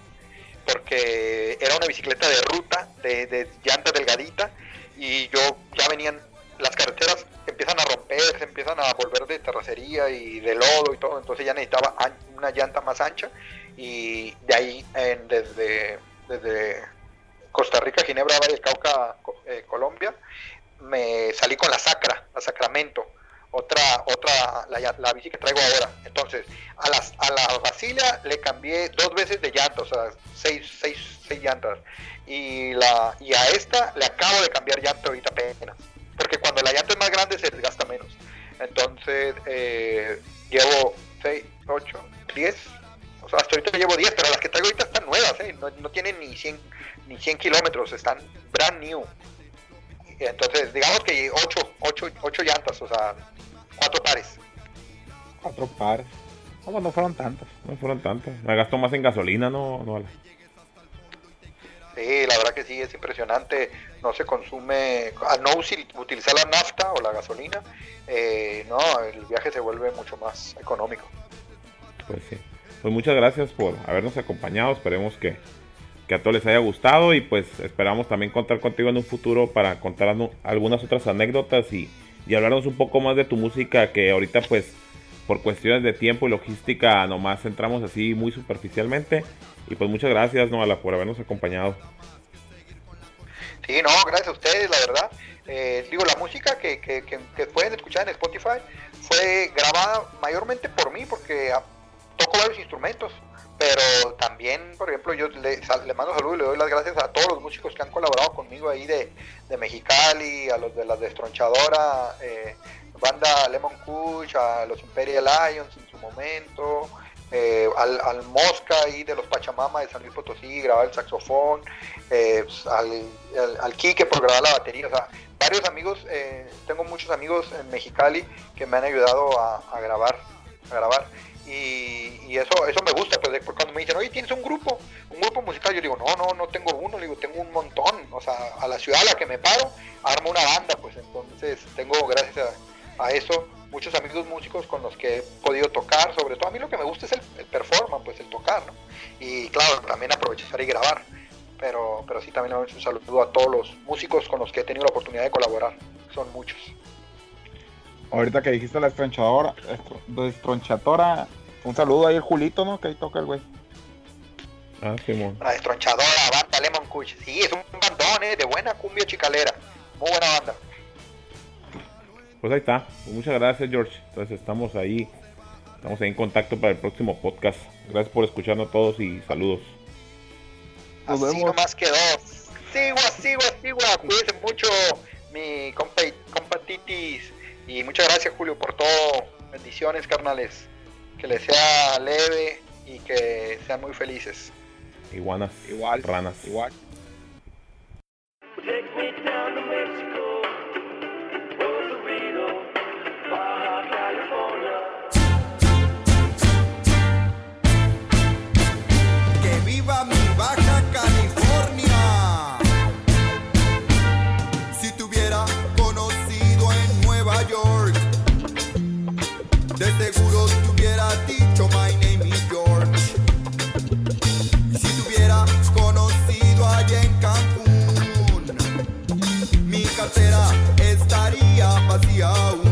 porque era una bicicleta de ruta, de, de llanta delgadita, y yo ya venían las carreteras empiezan a romper, se empiezan a volver de terracería y de lodo y todo, entonces ya necesitaba una llanta más ancha y de ahí en- desde, Costa Rica, Ginebra, Valle del Cauca, eh, Colombia, me salí con la Sacra, la Sacramento, otra, otra, la, la bici que traigo ahora. Entonces, a, las, a la Basilia le cambié dos veces de llanta, o sea, seis, seis, seis llantas. Y, la, y a esta le acabo de cambiar llanta ahorita apenas. Porque cuando la llanta es más grande se desgasta menos. Entonces, eh, llevo 6, 8, 10. O sea, hasta ahorita llevo 10, pero las que traigo ahorita están nuevas, ¿eh? no, no tienen ni 100, ni 100 kilómetros, están brand new. Entonces, digamos que 8, 8, 8 llantas, o sea, 4 pares. Cuatro pares. No, no fueron tantas. No fueron tantas. Me gastó más en gasolina, ¿no? no? Sí, la verdad que sí, es impresionante. No se consume, al no usi- utilizar la nafta o la gasolina, eh, no, el viaje se vuelve mucho más económico. Pues sí. Pues muchas gracias por habernos acompañado. Esperemos que, que a todos les haya gustado y pues esperamos también contar contigo en un futuro para contar algunas otras anécdotas y, y hablarnos un poco más de tu música que ahorita pues por cuestiones de tiempo y logística nomás entramos así muy superficialmente. Y pues muchas gracias Noala por habernos acompañado. Sí, no, gracias a ustedes, la verdad. Eh, digo, la música que, que, que, que pueden escuchar en Spotify fue grabada mayormente por mí porque ah, toco varios instrumentos, pero también, por ejemplo, yo le, mando saludos y le doy las gracias a todos los músicos que han colaborado conmigo ahí de, de Mexicali, a los de la Destronchadora, eh, banda Lemon Kush, a los Imperial Lions en su momento, eh, al, al Mosca ahí de los Pachamama de San Luis Potosí, grabar el saxofón, eh, pues, al, al, al por grabar la batería, o sea, varios amigos, eh, tengo muchos amigos en Mexicali que me han ayudado a grabar, a grabar. Y, eso eso me gusta, pues cuando me dicen, oye, ¿tienes un grupo? Un grupo musical, yo digo, no, no, no tengo uno, digo, tengo un montón, o sea, a la ciudad a la que me paro, armo una banda, pues entonces tengo, gracias a, a eso, muchos amigos músicos con los que he podido tocar, sobre todo a mí lo que me gusta es el, el performance, pues el tocar, ¿no? Y claro, también aprovechar y grabar, pero, pero sí también un saludo a todos los músicos con los que he tenido la oportunidad de colaborar, son muchos. Ahorita que dijiste la estronchadora, estro- destronchadora, un saludo ahí al Julito, ¿no? Que ahí toca el güey. Ah, Simón. La destronchadora, banda Lemon Kush, sí, es un bandón, ¿eh? de buena cumbia chicalera, muy buena banda. Pues ahí está. Pues muchas gracias, George. Entonces estamos ahí. Estamos ahí en contacto para el próximo podcast. Gracias por escucharnos a todos y saludos. Nos Así vemos. nomás quedó. Sigua, sigua, sigua. Cuídense mucho, mi compa, compa Titis. Y muchas gracias, Julio, por todo. Bendiciones, carnales. Que les sea leve y que sean muy felices. Iguanas. Igual. Ranas. Igual. Cancún, mi cartera estaría vacía aún.